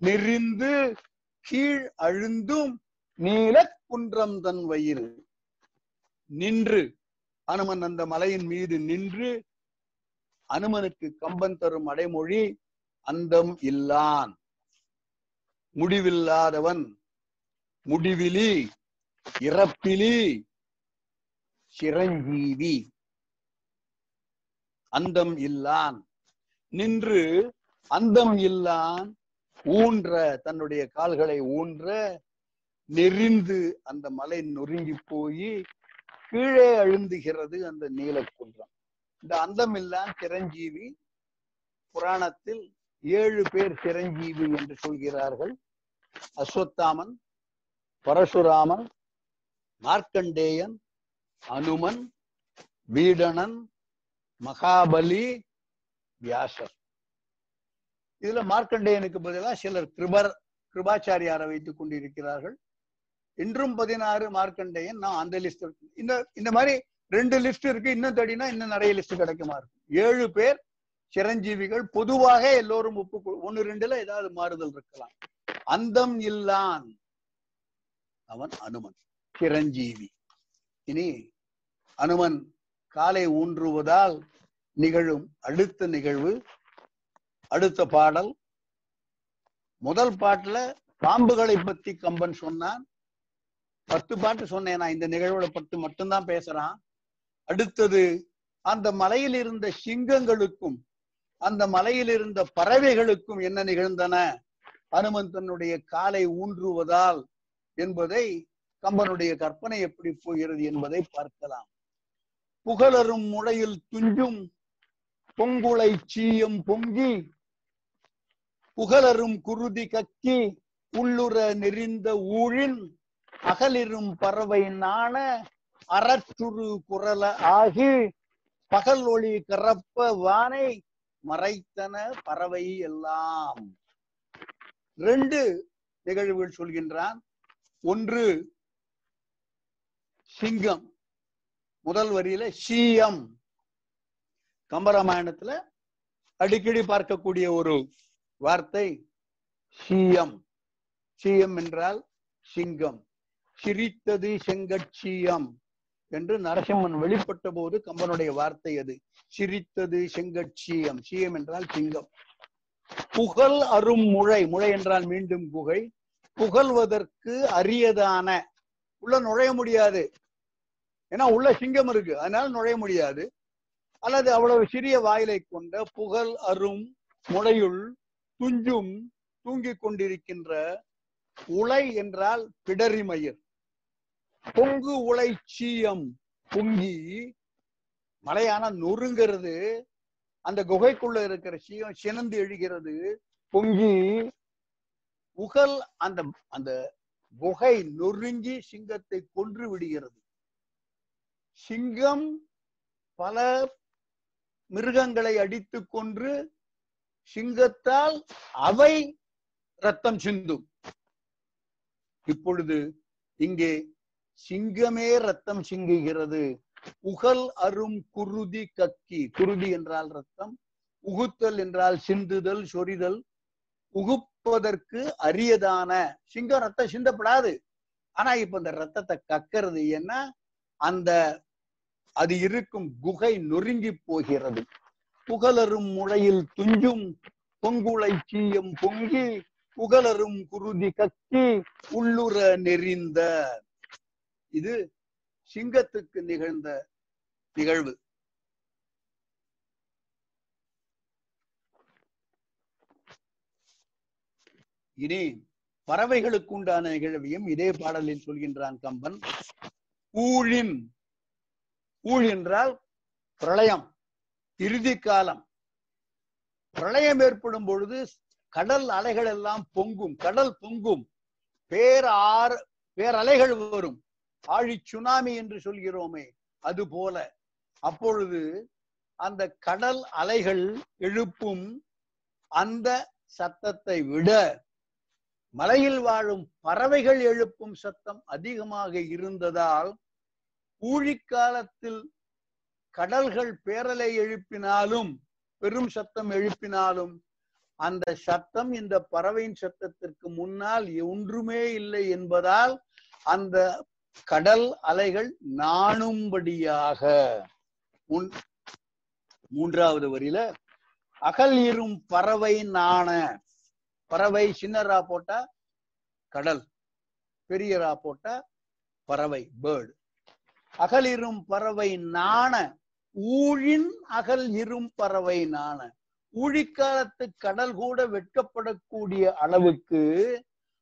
நெறிந்து கீழ் அழுந்தும் நீல குன்றம் தன் வயிறு. நின்று அனுமன் அந்த மலையின் மீது நின்று அனுமனுக்கு கம்பன் தரும் அடைமொழி அந்தம் இல்லான். முடிவில்லாதவன் முடிவிலி இறப்பிலி சிரஞ்சீவி. அந்தம் இல்லான். நின்று அந்தம் இல்லான் ஊன்ற தன்னுடைய கால்களை ஊன்ற நெறிந்து அந்த மலை நொறுங்கி போய் கீழே அழுந்துகிறது அந்த நீலக்குன்றம். இந்த அந்தம் இல்லான் சிரஞ்சீவி புராணத்தில் ஏழு பேர் சிரஞ்சீவி என்று சொல்கிறார்கள். அஸ்வத்தாமன் பரசுராமன் மார்க்கண்டேயன் அனுமன் வீடணன் மகாபலி வியாசர். இதுல மார்க்கண்டேயனுக்கு பதிலாக சிலர் கிருபர் கிருபாச்சாரியாரை வைத்துக் கொண்டிருக்கிறார்கள். இன்றும் பதினாறு மார்க்கண்டேயன் நான் அந்த லிஸ்ட் இருக்கு. இந்த இந்த மாதிரி ரெண்டு லிஸ்ட் இருக்கு. இன்னும் தேடினா இன்னும் நிறைய லிஸ்ட் கிடைக்குமா இருக்கும் ஏழு பேர் சிரஞ்சீவிகள் பொதுவாக எல்லோரும் ஒப்பு ஒன்னு ரெண்டுல ஏதாவது மாறுதல் இருக்கலாம். அந்தம் இல்லான் அவன் அனுமன் சிரஞ்சீவி. இனி அனுமன் காலை ஊன்றுவதால் நிகழும் அடுத்த நிகழ்வு அடுத்த பாடல். முதல் பாட்டுல பாம்புகளை பத்தி கம்பன் சொன்னான். பத்து பாட்டு சொன்னேன் நான் இந்த நிகழ்வுல பத்து மட்டும்தான் பேசுறான். அடுத்தது அந்த மலையில் இருந்த சிங்கங்களுக்கும் அந்த மலையில் இருந்த பறவைகளுக்கும் என்ன நிகழ்ந்தன? அனுமன் தன்னுடைய காலை ஊன்றுவதால் என்பதை கம்பனுடைய கற்பனை எப்படி போகிறது என்பதை பார்க்கலாம். புகழரும் முளையில் துஞ்சும் பொங்குளை சீயம் பொங்கி புகழரும் குருதி கக்கி உள்ளுற நெறிந்த ஊழின் அகலிரும் பறவை நாண அறற்றுரு குரல ஆகி பகல் ஒளி கரப்ப வானை மறைத்தன பறவை எல்லாம். ரெண்டு நிகழ்வுகள் சொல்கின்றான். ஒன்று சிங்கம். முதல் வரியில சீயம் கம்பராமாயணத்துல அடிக்கடி பார்க்கக்கூடிய ஒரு வார்த்தை சீயம் சீயம் என்றால் சிங்கம். சிரித்தது செங்கட்சியம் என்று நரசிம்மன் வெளிப்பட்ட போது கம்பனுடைய வார்த்தை அது. சிரித்தது செங்கட்சியம் சீயம் என்றால் சிங்கம். புகழ் அரும் முளை முளை என்றால் மீண்டும் குகை புகழ்வதற்கு அரியதான. உள்ள நுழைய முடியாது. ஏன்னா உள்ள சிங்கம் இருக்கு. அதனால நுழைய முடியாது. அல்லது அவ்வளவு சிறிய வாயிலை கொண்ட புகழ் அரும் முளையுள் துஞ்சும் தூங்கிக் கொண்டிருக்கின்ற உலை என்றால் பிடரிமயிர். பொங்கு உலை சீயம் பொங்கி மலையான நொறுங்கிறது. அந்த குகைக்குள்ள இருக்கிற சீயம் சினந்து எழுகிறது. பொங்கி உகல் அந்த அந்த குகை நொறுங்கி சிங்கத்தை கொன்று விடுகிறது. சிங்கம் பல மிருகங்களை அடித்து கொன்று சிங்கத்தால் அவை ரத்தம் சிந்தும். இப்பொழுது இங்கே சிங்கமே ரத்தம் சிங்குகிறது. புகழ் அரும் குருதி கக்கி குருதி என்றால் ரத்தம் உகுத்தல் என்றால் சிந்துதல் சொரிதல் உகுப்பதற்கு அரியதான சிங்கம் ரத்தம் சிந்தப்படாது. ஆனா இப்ப இந்த ரத்தத்தை கக்கிறது ஏன்னா அந்த அது இருக்கும் குகை நொறுங்கி போகிறது. புகழரும் முளையில் துஞ்சும் பொங்குளை சீயம் பொங்கி புகழரும் குருதி கக்கி உள்ளுற நெறிந்த. இது சிங்கத்துக்கு நிகழ்ந்த நிகழ்வு. இனி பறவைகளுக்கு உண்டான நிகழ்வையும் இதே பாடலில் சொல்கின்றான் கம்பன். ஊழின் ஊழ் என்றால் பிரளயம் இறுதி காலம். பிரளயம் ஏற்படும் பொழுது கடல் அலைகள் எல்லாம் பொங்கும் கடல் பொங்கும். பேரார் பேரலைகள் வரும். ஆழி சுனாமி என்று சொல்கிறோமே அது போல. அப்பொழுது அந்த கடல் அலைகள் எழுப்பும் அந்த சத்தத்தை விட மலையில் வாழும் பறவைகள் எழுப்பும் சத்தம் அதிகமாக இருந்ததால் ஊழிக்காலத்தில் கடல்கள் பேரலை எழுப்பினாலும் பெரும் சத்தம் எழுப்பினாலும் அந்த சத்தம் இந்த பறவையின் சத்தத்திற்கு முன்னால் ஒன்றுமே இல்லை என்பதால் அந்த கடல் அலைகள் நாணும்படியாக. முன் மூன்றாவது வரியில அகல் இரும் பறவை நாண பறவை சின்னரா போட்டா கடல் பெரியரா போட்டா பறவை பேர்டு அகல் இரும் பறவை நாண ஊழின் அகல் இரும் பறவை நாண. ஊழிக்காலத்து கடல் கூட வெட்கப்படக்கூடிய அளவுக்கு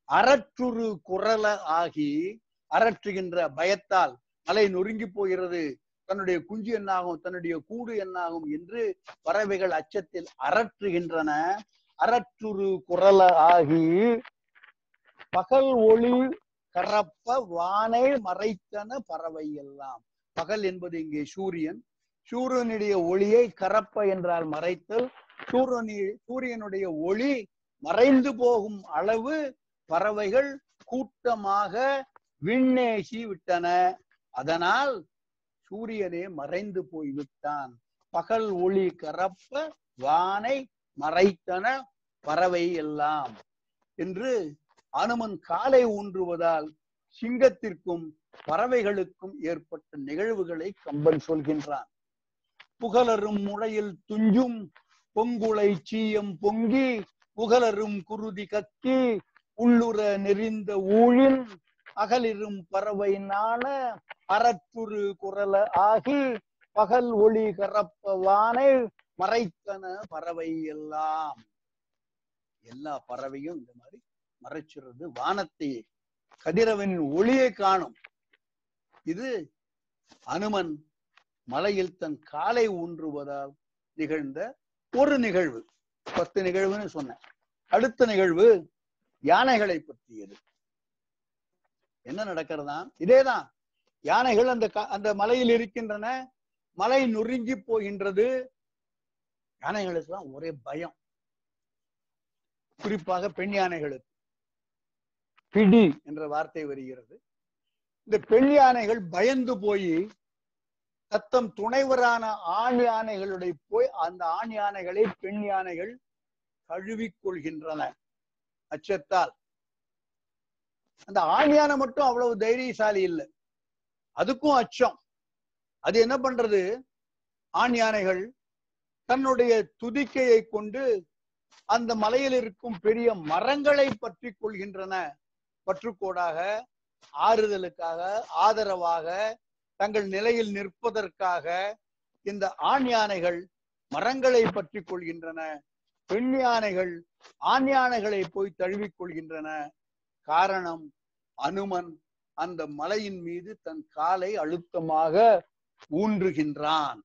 அறற்றுரு குரல ஆகி அரற்றுகின்ற பயத்தால் மலை நொறுங்கி போகிறது. தன்னுடைய குஞ்சு என்னாகும் தன்னுடைய கூடு என்னாகும் என்று பறவைகள் அச்சத்தில் அரற்றுகின்றன அரற்றுரு குரல ஆகி பகல் ஒளி கரப்ப வானை மறைத்தன பறவை எல்லாம் பகல் என்பது இங்கே சூரியன். சூரியனுடைய ஒளியை கரப்ப என்றால் மறைத்தல். சூரியனி சூரியனுடைய ஒளி மறைந்து போகும் அளவு பறவைகள் கூட்டமாக விண்ணேசி விட்டன. அதனால் சூரியனே மறைந்து போய் விட்டான் பகல் ஒளி கரப்ப வானை மறைத்தன பறவை எல்லாம். என்று அனுமன் காலை ஊன்றுவதால் சிங்கத்திற்கும் பறவைகளுக்கும் ஏற்பட்ட நிகழ்வுகளை கம்பன் சொல்கின்றான். புகழரும் முளையில் துஞ்சும் பொங்குளை சீயம் பொங்கி புகழரும் குருதி கக்கி உள்ளுற நெறிந்த ஊழின் அகலிரும் பறவை நாண அறத்துரு குரல ஆகி பகல் ஒளி கரப்ப வானை மறைத்தன பறவை எல்லாம். எல்லா பறவையும் இந்த மாதிரி மறைச்சிருது வானத்தை கதிரவனின் ஒளியை காணும். இது அனுமன் மலையில் தன் காலை ஊன்றுவதால் நிகழ்ந்த ஒரு நிகழ்வு. பத்து நிகழ்வுன்னு சொன்னேன். அடுத்த நிகழ்வு யானைகளை பற்றியது. என்ன நடக்கிறதா இதேதான். யானைகள் அந்த அந்த மலையில் இருக்கின்றன. மலை நொறுங்கி போகின்றது. யானைகளுக்கெல்லாம் ஒரே பயம். குறிப்பாக பெண் யானைகளுக்கு. பிடி. என்ற வார்த்தை வருகிறது. இந்த பெண் யானைகள் பயந்து போய் தத்தம் துணைவரான ஆண் யானைகளுடைய போய் அந்த ஆண் யானைகளை பெண் யானைகள் கழுவிக் கொள்கின்றன. அச்சத்தால். அந்த ஆண் யானை மட்டும் அவ்வளவு தைரியசாலி இல்லை. அதுக்கும் அச்சம். அது என்ன பண்றது? ஆண் யானைகள் தன்னுடைய துதிக்கையை கொண்டு அந்த மலையில் இருக்கும் பெரிய மரங்களை பற்றி கொள்கின்றன. பற்றுக்கோடாக ஆறுதலுக்காக ஆதரவாக தங்கள் நிலையில் நிற்பதற்காக இந்த ஆண் யானைகள் மரங்களை பற்றி கொள்கின்றன பெண் யானைகள் ஆண் யானைகளை போய் தழுவிக் கொள்கின்றன. காரணம் அனுமன் அந்த மலையின் மீது தன் காலை அழுத்தமாக ஊன்றுகின்றான்.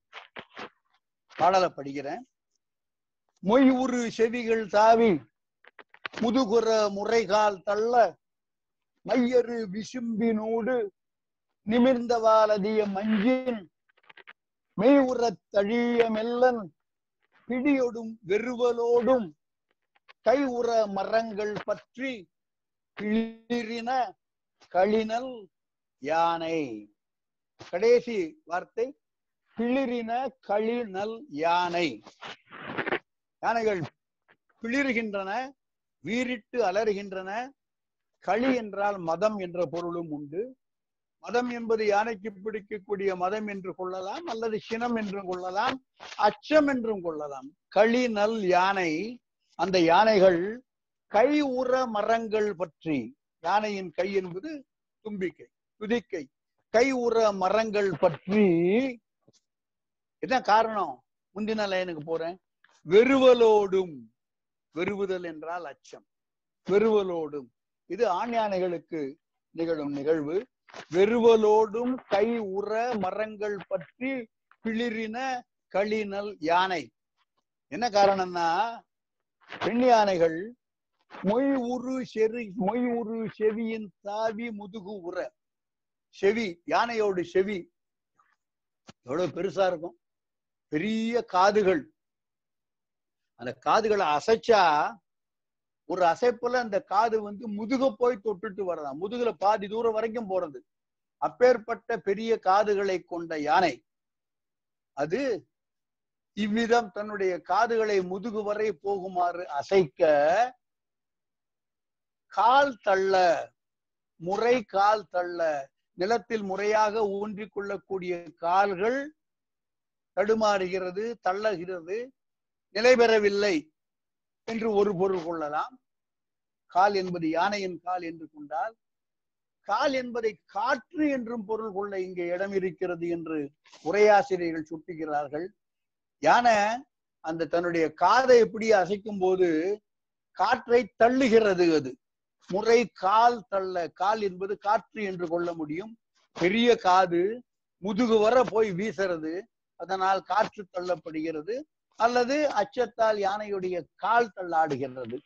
பாடலை படிக்கிறேன். மொய் உரு செவிகள் தாவி முதுகுற முறைகால் தள்ள மையரு விசும்பினோடு நிமிர்ந்தவாலதிய மஞ்சின் மெய் உறத் தழிய மெல்லன் பிடியொடும் வெறுவலோடும் கை உற மரங்கள் பற்றி கிளிரின களினல் யானை. கடைசி வார்த்தை பிளிரின களிநல் யானை. யானைகள் பிளிர்கின்றன வீரிட்டு அலறுகின்றன களி என்றால் மதம் என்ற பொருளும் உண்டு. மதம் என்பது யானைக்கு பிடிக்கக்கூடிய மதம் என்று கொள்ளலாம் அல்லது சினம் என்றும் கொள்ளலாம் அச்சம் என்றும் கொள்ளலாம். களி நல் யானை அந்த யானைகள் கை உற மரங்கள் பற்றி யானையின் கை என்பது தும்பிக்கை துதிக்கை. கை உற மரங்கள் பற்றி என்ன காரணம்? முந்தின லைனுக்கு போறேன். வெறுவலோடும் வெறுவுதல் என்றால் அச்சம். வெறுவலோடும் இது ஆண் யானைகளுக்கு நிகழும் நிகழ்வு. வெறுவலோடும் கை உற மரங்கள் பற்றி பிளிரின களினல் யானை. என்ன காரணம்னா பெண் யானைகள் மொய் உரு செறி மொய் உரு செவியின் தாவி முதுகு உற. செவி யானையோட செவி. எவ்வளவு பெருசா இருக்கும். பெரிய காதுகள். அந்த காதுகளை அசைச்சா ஒரு அசைப்புல அந்த காது வந்து முதுக போய் தொட்டுட்டு வரலாம் முதுகுல பாதி தூரம் வரைக்கும் போறது. அப்பேற்பட்ட பெரிய காதுகளை கொண்ட யானை அது இவ்விதம் தன்னுடைய காதுகளை முதுகு வரை போகுமாறு அசைக்க கால் தள்ள முறை கால் தள்ள நிலத்தில் முறையாக ஊன்றிக் கொள்ளக்கூடிய கால்கள் தடுமாறுகிறது தள்ளகிறது நிலை பெறவில்லை என்று ஒரு பொருள் கொள்ளலாம். கால் என்பது யானையின் கால் என்று கொண்டால் கால் என்பதை காற்று என்றும் பொருள் கொள்ள இங்கே இடம் இருக்கிறது என்று உரையாசிரியர்கள் சுட்டுகிறார்கள். யானை அந்த தன்னுடைய காதை எப்படி அசைக்கும் போது காற்றை தள்ளுகிறது அது. முறை கால் தள்ள கால் என்பது காற்று என்று கொள்ள முடியும். பெரிய காது முதுகு வர போய் வீசுறது அதனால் காற்று தள்ளப்படுகிறது. அல்லது அச்சத்தால் யானையுடைய கால் தள்ளாடுகின்றது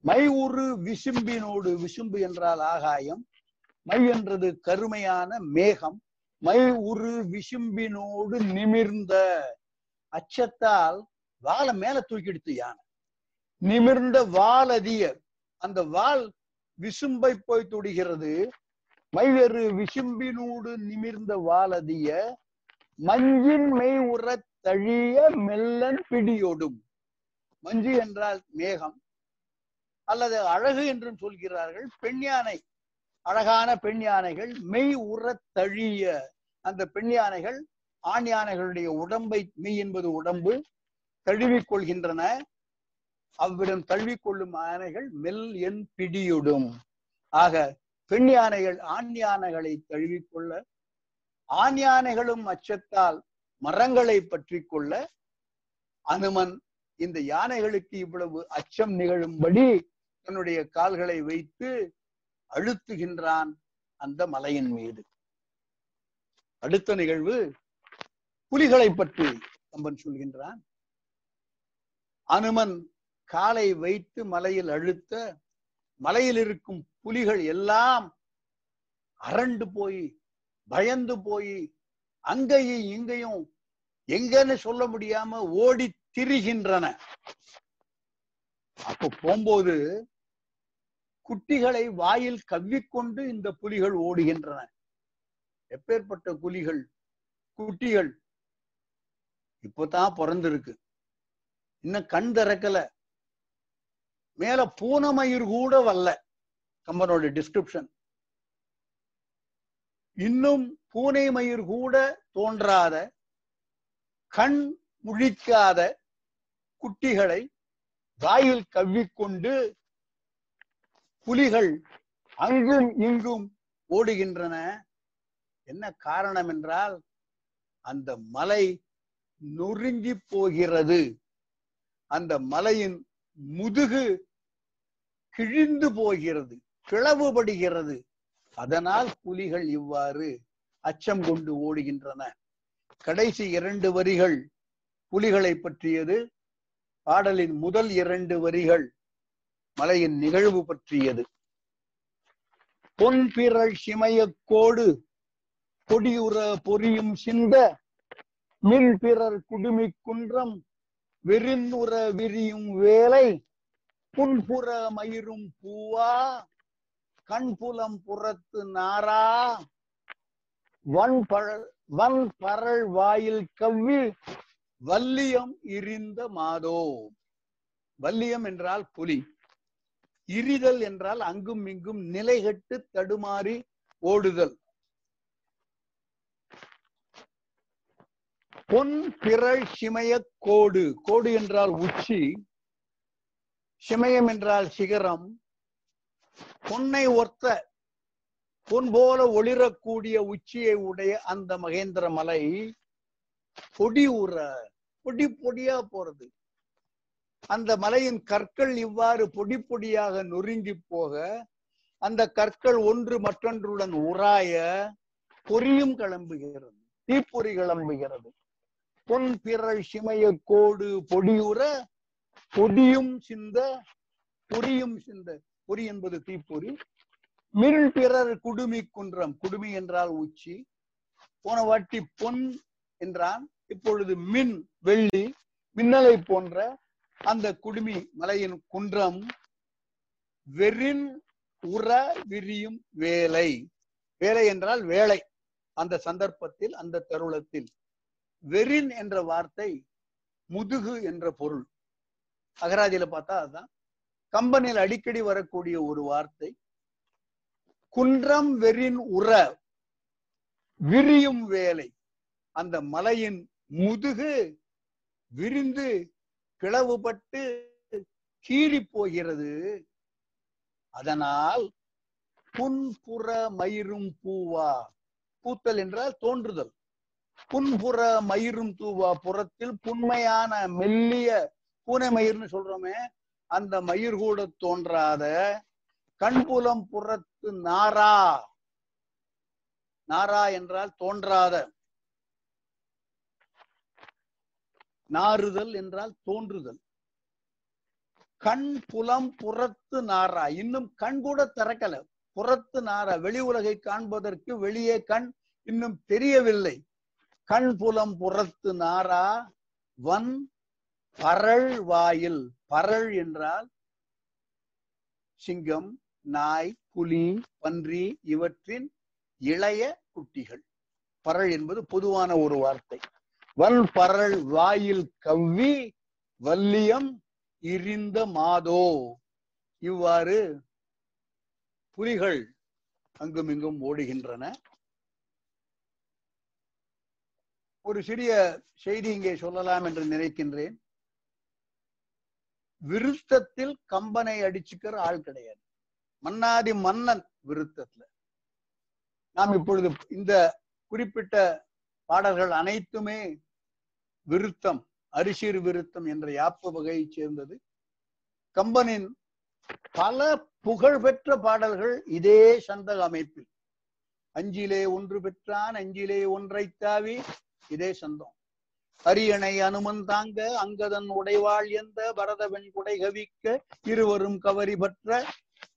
மை உரு விசும்பினோடு விசும்பு என்றால் ஆகாயம். மை என்றது கருமையான மேகம். மை உரு விசும்பினோடு நிமிர்ந்த அச்சத்தால் வாழை மேல தூக்கிடுத்து யானை. நிமிர்ந்த வாலதியர் அந்த வால் விசும்பை போய் தொடுகிறது. மைவெறு விசும்பினூடு நிமிர்ந்த வாலதிய மஞ்சின் மெய் உற தழிய மெல்லன் பிடியோடும். மஞ்சு என்றால் மேகம். அல்லது அழகு என்றும் சொல்கிறார்கள். பெண் யானை அழகான பெண் யானைகள் மெய் உற தழிய. அந்த பெண் யானைகள் ஆண் யானைகளுடைய உடம்பை மெய் என்பது உடம்பு தழுவிக் கொள்கின்றன. அவ்விடம் தழுவிக்கொள்ளும் யானைகள் மெல் என் பிடியுடும். ஆக பெண் யானைகள் ஆண் யானைகளை தழுவிக்கொள்ள ஆண் யானைகளும் அச்சத்தால் மரங்களை பற்றி கொள்ள அனுமன் இந்த யானைகளுக்கு இவ்வளவு அச்சம் நிகழும்படி தன்னுடைய கால்களை வைத்து அழுத்துகின்றான் அந்த மலையின் மீது. அடுத்த நிகழ்வு புலிகளை பற்றி கம்பன் சொல்கின்றான். அனுமன் காலை வைத்து மலையில் அழுத்த மலையில் இருக்கும் புலிகள் எல்லாம் அரண்டு போய் பயந்து போய் அங்கேயும் இங்கேயும் எங்கன்னு சொல்ல முடியாம ஓடி திரிகின்றன. அப்ப போகும்போது குட்டிகளை வாயில் கவ்விக்கொண்டு இந்த புலிகள் ஓடுகின்றன. எப்பேற்பட்ட புலிகள் குட்டிகள். இப்பதான் பிறந்திருக்கு. இன்னும் கண் திறக்கல. மேல பூனமயிர் கூட வரல. கம்பனோட டிஸ்கிரிப்ஷன் இன்னும் பூனை மயிர் கூட தோன்றாத கண் முழிக்காத குட்டிகளை வாயில் கவ்விக்கொண்டு புலிகள் அங்கும் இங்கும் ஓடுகின்றன. என்ன காரணம் என்றால் அந்த மலை நொறுங்கி போகிறது. அந்த மலையின் முதுகு கிழிந்து போகிறது பிளவுபடுகிறது அதனால் புலிகள் இவ்வாறு அச்சம் கொண்டு ஓடுகின்றன. கடைசி இரண்டு வரிகள் புலிகளை பற்றியது பாடலின் முதல் இரண்டு வரிகள் மலையின் நிகழ்வு பற்றியது. பொன்பிரள் சிமயக்கோடு கொடியுற பொரியும் சிந்த மின்பிறர் குடுமி குன்றம் வெறிந்துற விரியும் வேலை புன்புற மயிரும் பூவா கண்புலம் புறத்து நாரா. வன் பழ வன் பரள் வாயில் கவ்வி வல்லியம் இரிந்த மாதோ. வல்லியம் என்றால் புலி. இரிதல் என்றால் அங்கும் இங்கும் நிலைகட்டு தடுமாறி ஓடுதல். பொன் பிறழ் சிமய கோடு. கோடு என்றால் உச்சி. சிமயம் என்றால் சிகரம். பொன்னை ஒத்த பொன் போல ஒளிரக்கூடிய உச்சியை உடைய அந்த மகேந்திர மலை பொடி உற பொடி பொடியா போறது. அந்த மலையின் கற்கள் இவ்வாறு பொடி பொடியாக நொறுங்கி போக அந்த கற்கள் ஒன்று மற்றொன்றுடன் உராய பொரியும் கிளம்புகிறது தீப்பொறி கிளம்புகிறது. பொன் பிறல் சிமய கோடு பொடியுற பொடியும் சிந்த பொரியும் சிந்த பொறி என்பது தீப்பொறி. மின் பிறர் குடுமி குன்றம். குடுமி என்றால் உச்சி. போன வாட்டி பொன் என்றான். இப்பொழுது மின் வெள்ளி மின்னலை போன்ற அந்த குடுமி மலையின் குன்றம் வெறின் உற விரியும் வேலை. வேலை என்றால் வேலை. அந்த சந்தர்ப்பத்தில் அந்த தருளத்தில். வெறின் என்ற வார்த்தை முதுகு என்ற பொருள். அகராதியில பார்த்தா அதுதான் கம்பனில் அடிக்கடி வரக்கூடிய ஒரு வார்த்தை குன்றம் வெறின் உற விரியும் வேலை. அந்த மலையின் முதுகு விரிந்து கிளவுபட்டு கீறி போகிறது அதனால் புன்புற மயிரும் பூவா. பூத்தல் என்றால் தோன்றுதல். புன்புற மயிரும் தூவா புறத்தில் புண்மையான மெல்லிய பூனை மயிர்னு சொல்றோமே அந்த மயிர் கூட தோன்றாத கண்புலம் புறத்து நாரா. நாரா என்றால் தோன்றாத. நாறுதல் என்றால் தோன்றுதல். கண் புலம் புறத்து நாரா. இன்னும் கண் கூட திறக்கல. புறத்து நாரா. வெளி உலகை காண்பதற்கு வெளியே கண் இன்னும் தெரியவில்லை. கண் புலம் புறத்து நாரா. வன் பரள் வாயில். பரல் என்றால் சிங்கம் நாய் புலி பன்றி இவற்றின் இளைய குட்டிகள். பரல் என்பது பொதுவான ஒரு வார்த்தை. வல் பரல் வாயில் கவ்வி வல்லியம் இரிந்த மாதோ. இவ்வாறு புலிகள் அங்குமிங்கும் ஓடுகின்றன. ஒரு சிறிய செய்தி இங்கே சொல்லலாம் என்று நினைக்கின்றேன். விருத்தத்தில் கம்பனை அடிச்சுக்கிற ஆள் கிடையாது. மன்னாதி மன்னன் விருத்தத்துல. நாம் இப்பொழுது இந்த குறிப்பிட்ட பாடல்கள் அனைத்துமே விருத்தம் அரிசிர் விருத்தம் என்ற யாப்ப வகையைச் சேர்ந்தது. கம்பனின் பல புகழ்பெற்ற பாடல்கள் இதே சந்தக அமைப்பில். அஞ்சிலே ஒன்று பெற்றான் அஞ்சிலே ஒன்றை தாவி இதே சந்தம். அரியணை அனுமன் தாங்க அங்கதன் உடைவாள் எந்த பரதவன் குடை கவிக்க இருவரும் கவரி பற்ற.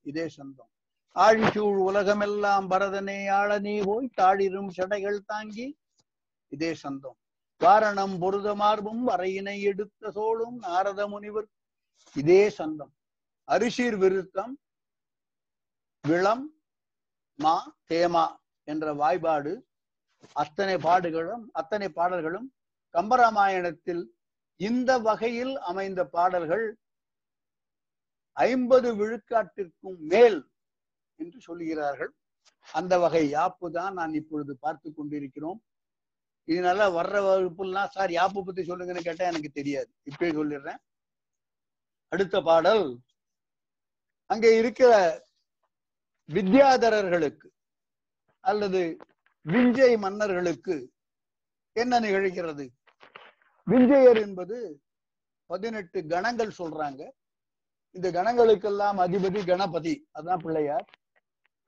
இதே சந்தம். ஆழிசூழ் உலகமெல்லாம் பரதனே ஆளனே நீ போய் தாழிரும் சடைகள் தாங்கி. இதே சந்தம். வாரணம் பொருத மார்பும் வரையினை எடுத்த சோழும் நாரத முனிவர். இதே சந்தம். அரிசீர் விருத்தம் விளம் மா தேமா என்ற வாய்பாடு அத்தனை பாடுகளும் அத்தனை பாடல்களும் கம்பராமாயணத்தில் இந்த வகையில் அமைந்த பாடல்கள் ஐம்பது விழுக்காட்டிற்கும் மேல் என்று சொல்லுகிறார்கள். அந்த வகை யாப்பு தான் நான் இப்பொழுது பார்த்து கொண்டிருக்கிறோம். இதனால வர்ற வகுப்புலாம் சார் யாப்பு பத்தி சொல்லுங்கன்னு கேட்டா எனக்கு தெரியாது. இப்பயே சொல்லிடுறேன். அடுத்த பாடல். அங்கே இருக்கிற வித்யாதரர்களுக்கு அல்லது விஞ்சை மன்னர்களுக்கு என்ன நிகழ்கிறது? விஞ்சையர் என்பது பதினெட்டு கணங்கள் சொல்றாங்க. இந்த கணங்களுக்கெல்லாம் அதிபதி கணபதி. அதான் பிள்ளையார்.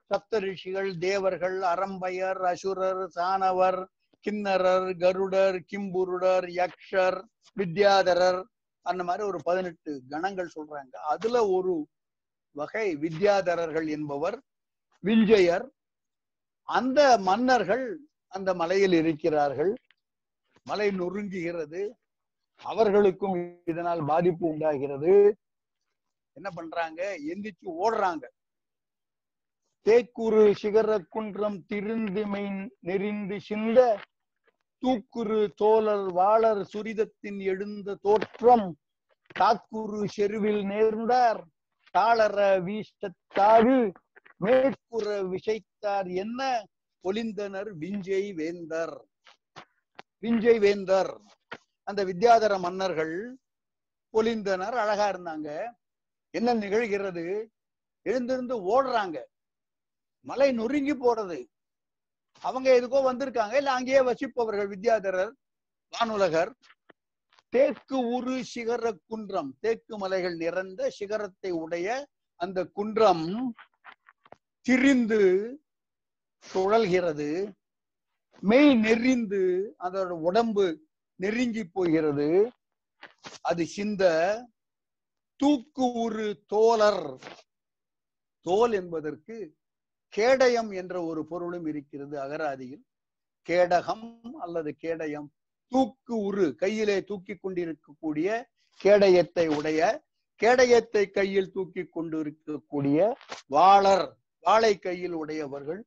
சப்த ரிஷிகள் தேவர்கள் அரம்பையர் அசுரர் சாணவர் கிண்ணரர் கருடர் கிம்புருடர் யக்ஷர் வித்யாதரர். அந்த மாதிரி ஒரு பதினெட்டு கணங்கள் சொல்றாங்க. அதுல ஒரு வகை வித்யாதரர்கள் என்பவர் விஞ்சையர். அந்த மன்னர்கள் அந்த மலையில் இருக்கிறார்கள். மலை நொறுங்குகிறது. அவர்களுக்கும் இதனால் பாதிப்பு உண்டாகிறது. என்ன பண்றாங்க? எந்திரிச்சு ஓடுறாங்க. தேக்குரு சிகர குன்றம் திருந்துமை நெறிந்து சிந்த தூக்குரு தோழர் வாளர் சுரிதத்தின் எழுந்த தோற்றம் தாக்குரு செருவில் நேர்ந்தார். தாளர வீசத்தாறு மேற்குற விஷைத்தார் என்ன? பொலிந்தனர் விஞ்சை வேந்தர். விஞ்சை வேந்தர் அந்த வித்யாதர மன்னர்கள் பொலிந்தனர் அழகா இருந்தாங்க. என்ன நிகழ்கிறது? எழுந்திருந்து ஓடுறாங்க. மலை நொறுங்கி போறது. அவங்க எதுக்கோ வந்திருக்காங்க. இல்ல அங்கேயே வசிப்பவர்கள் வித்யாதரர் வானுலகர். தேக்கு உரு சிகர குன்றம். தேக்கு மலைகள் நிறைந்த சிகரத்தை உடைய அந்த குன்றம் திரிந்து சுழல்கிறது. மெய் நெறிந்து அதோட உடம்பு நெருங்கி போகிறது. அது சிந்த தூக்கு உரு தோலர். தோல் என்பதற்கு கேடயம் என்ற ஒரு பொருளும் இருக்கிறது அகராதியில். கேடகம் அல்லது கேடயம். தூக்கு உரு கையிலே தூக்கி கொண்டிருக்கக்கூடிய கேடயத்தை உடைய கேடயத்தை கையில் தூக்கி கொண்டிருக்கக்கூடிய வாளர் வாழை கையில் உடையவர்கள்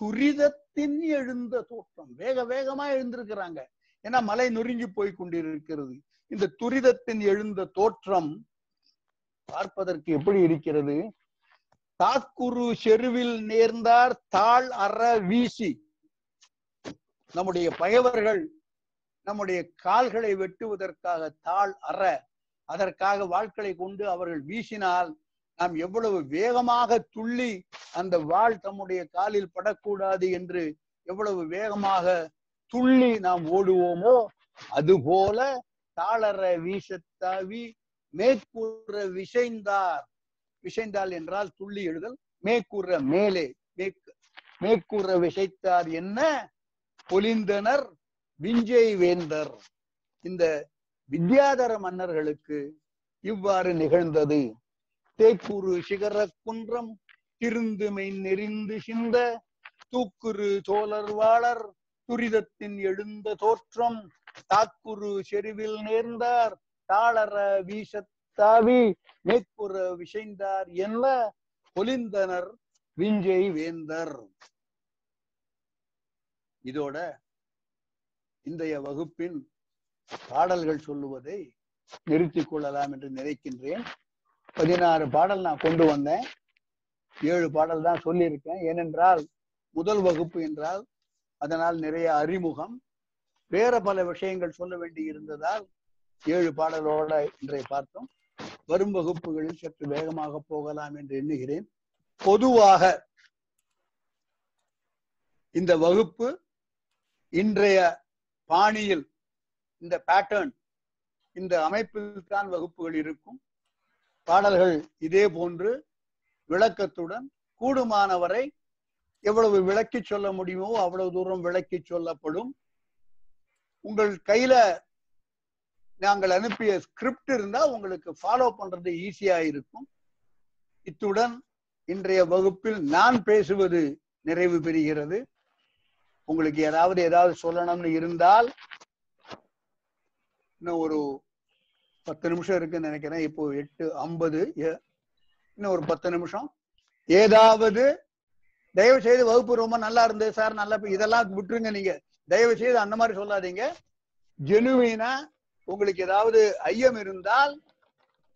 துரிதத்தின் எழுந்த தோற்றம். வேக வேகமா எழுந்திருக்கிறாங்க. ஏன்னா மலை நொறுங்கி போய் கொண்டிருக்கிறது. இந்த துரிதத்தின் எழுந்த தோற்றம் பார்ப்பதற்கு எப்படி இருக்கிறது? தாக்குரு செருவில் நேர்ந்தார் தாழ் அற வீசி. நம்முடைய பயவர்கள் நம்முடைய கால்களை வெட்டுவதற்காக தாழ் அற அதற்காக வாழ்க்கை கொண்டு அவர்கள் வீசினால் நாம் எவ்வளவு வேகமாக துள்ளி அந்த வாள் தம்முடைய காலில் படக்கூடாது என்று எவ்வளவு வேகமாக துள்ளி நாம் ஓடுவோமோ அதுபோல தாளர வீசத்தாவி மேற்கூற விசைந்தார். விசைந்தால் என்றால் துள்ளி எழுதல் மேற்கூற மேலே மேற்கூற விசைத்தார் என்ன? பொலிந்தனர் விஞ்சை வேந்தர். இந்த வித்யாதர மன்னர்களுக்கு இவ்வாறு நிகழ்ந்தது. தேக்குரு சிகர குன்றம் திருந்துமை நெறிந்து சிந்த தூக்குரு தோழர் வாழர் துரிதத்தின் எழுந்த தோற்றம் தாக்குரு செருவில் நேர்ந்தார் தாளர வீசத்தாவி மேற்புற விஷைந்தார் என்ன பொலிந்தனர் விஞ்சை வேந்தர். இதோட இன்றைய வகுப்பின் பாடல்கள் சொல்லுவதை நிறுத்திக் கொள்ளலாம் என்று நினைக்கின்றேன். பதினாறு பாடல் நான் கொண்டு வந்தேன். ஏழு பாடல் தான் சொல்லியிருக்கேன். ஏனென்றால் முதல் வகுப்பு என்றால் அதனால் நிறைய அறிமுகம். வேற பல விஷயங்கள் சொல்ல வேண்டி இருந்ததால் ஏழு பாடலோட இன்றைய பார்த்தோம். வரும் வகுப்புகளில் சற்று வேகமாக போகலாம் என்று எண்ணுகிறேன். பொதுவாக இந்த வகுப்பு இன்றைய பாணியில் இந்த பேட்டர்ன் இந்த அமைப்பில் தான் வகுப்புகள் இருக்கும். பாடல்கள் இதே போன்று விளக்கத்துடன் கூடுமானவரை எவ்வளவு விளக்கி சொல்ல முடியுமோ அவ்வளவு தூரம் விளக்கி சொல்லப்படும். உங்கள் கையில நாங்கள் அனுப்பிய ஸ்கிரிப்ட் இருந்தா உங்களுக்கு ஃபாலோ பண்றது ஈஸியா இருக்கும். இத்துடன் இன்றைய வகுப்பில் நான் பேசுவது நிறைவு பெறுகிறது. உங்களுக்கு ஏதாவது ஏதாவது சொல்லணும்னு இருந்தால் இன்னும் ஒரு பத்து நிமிஷம் இருக்குன்னு நினைக்கிறேன். இப்போ எட்டு ஐம்பது இன்னும் ஒரு பத்து நிமிஷம். ஏதாவது தயவு செய்து வகுப்பு ரொம்ப நல்லா இருந்தது சார். நல்லா இதெல்லாம் விட்டுருங்க நீங்க. தயவு செய்து அந்த மாதிரி சொல்லாதீங்க. ஜெனுவீனா உங்களுக்கு ஏதாவது ஐயம் இருந்தால்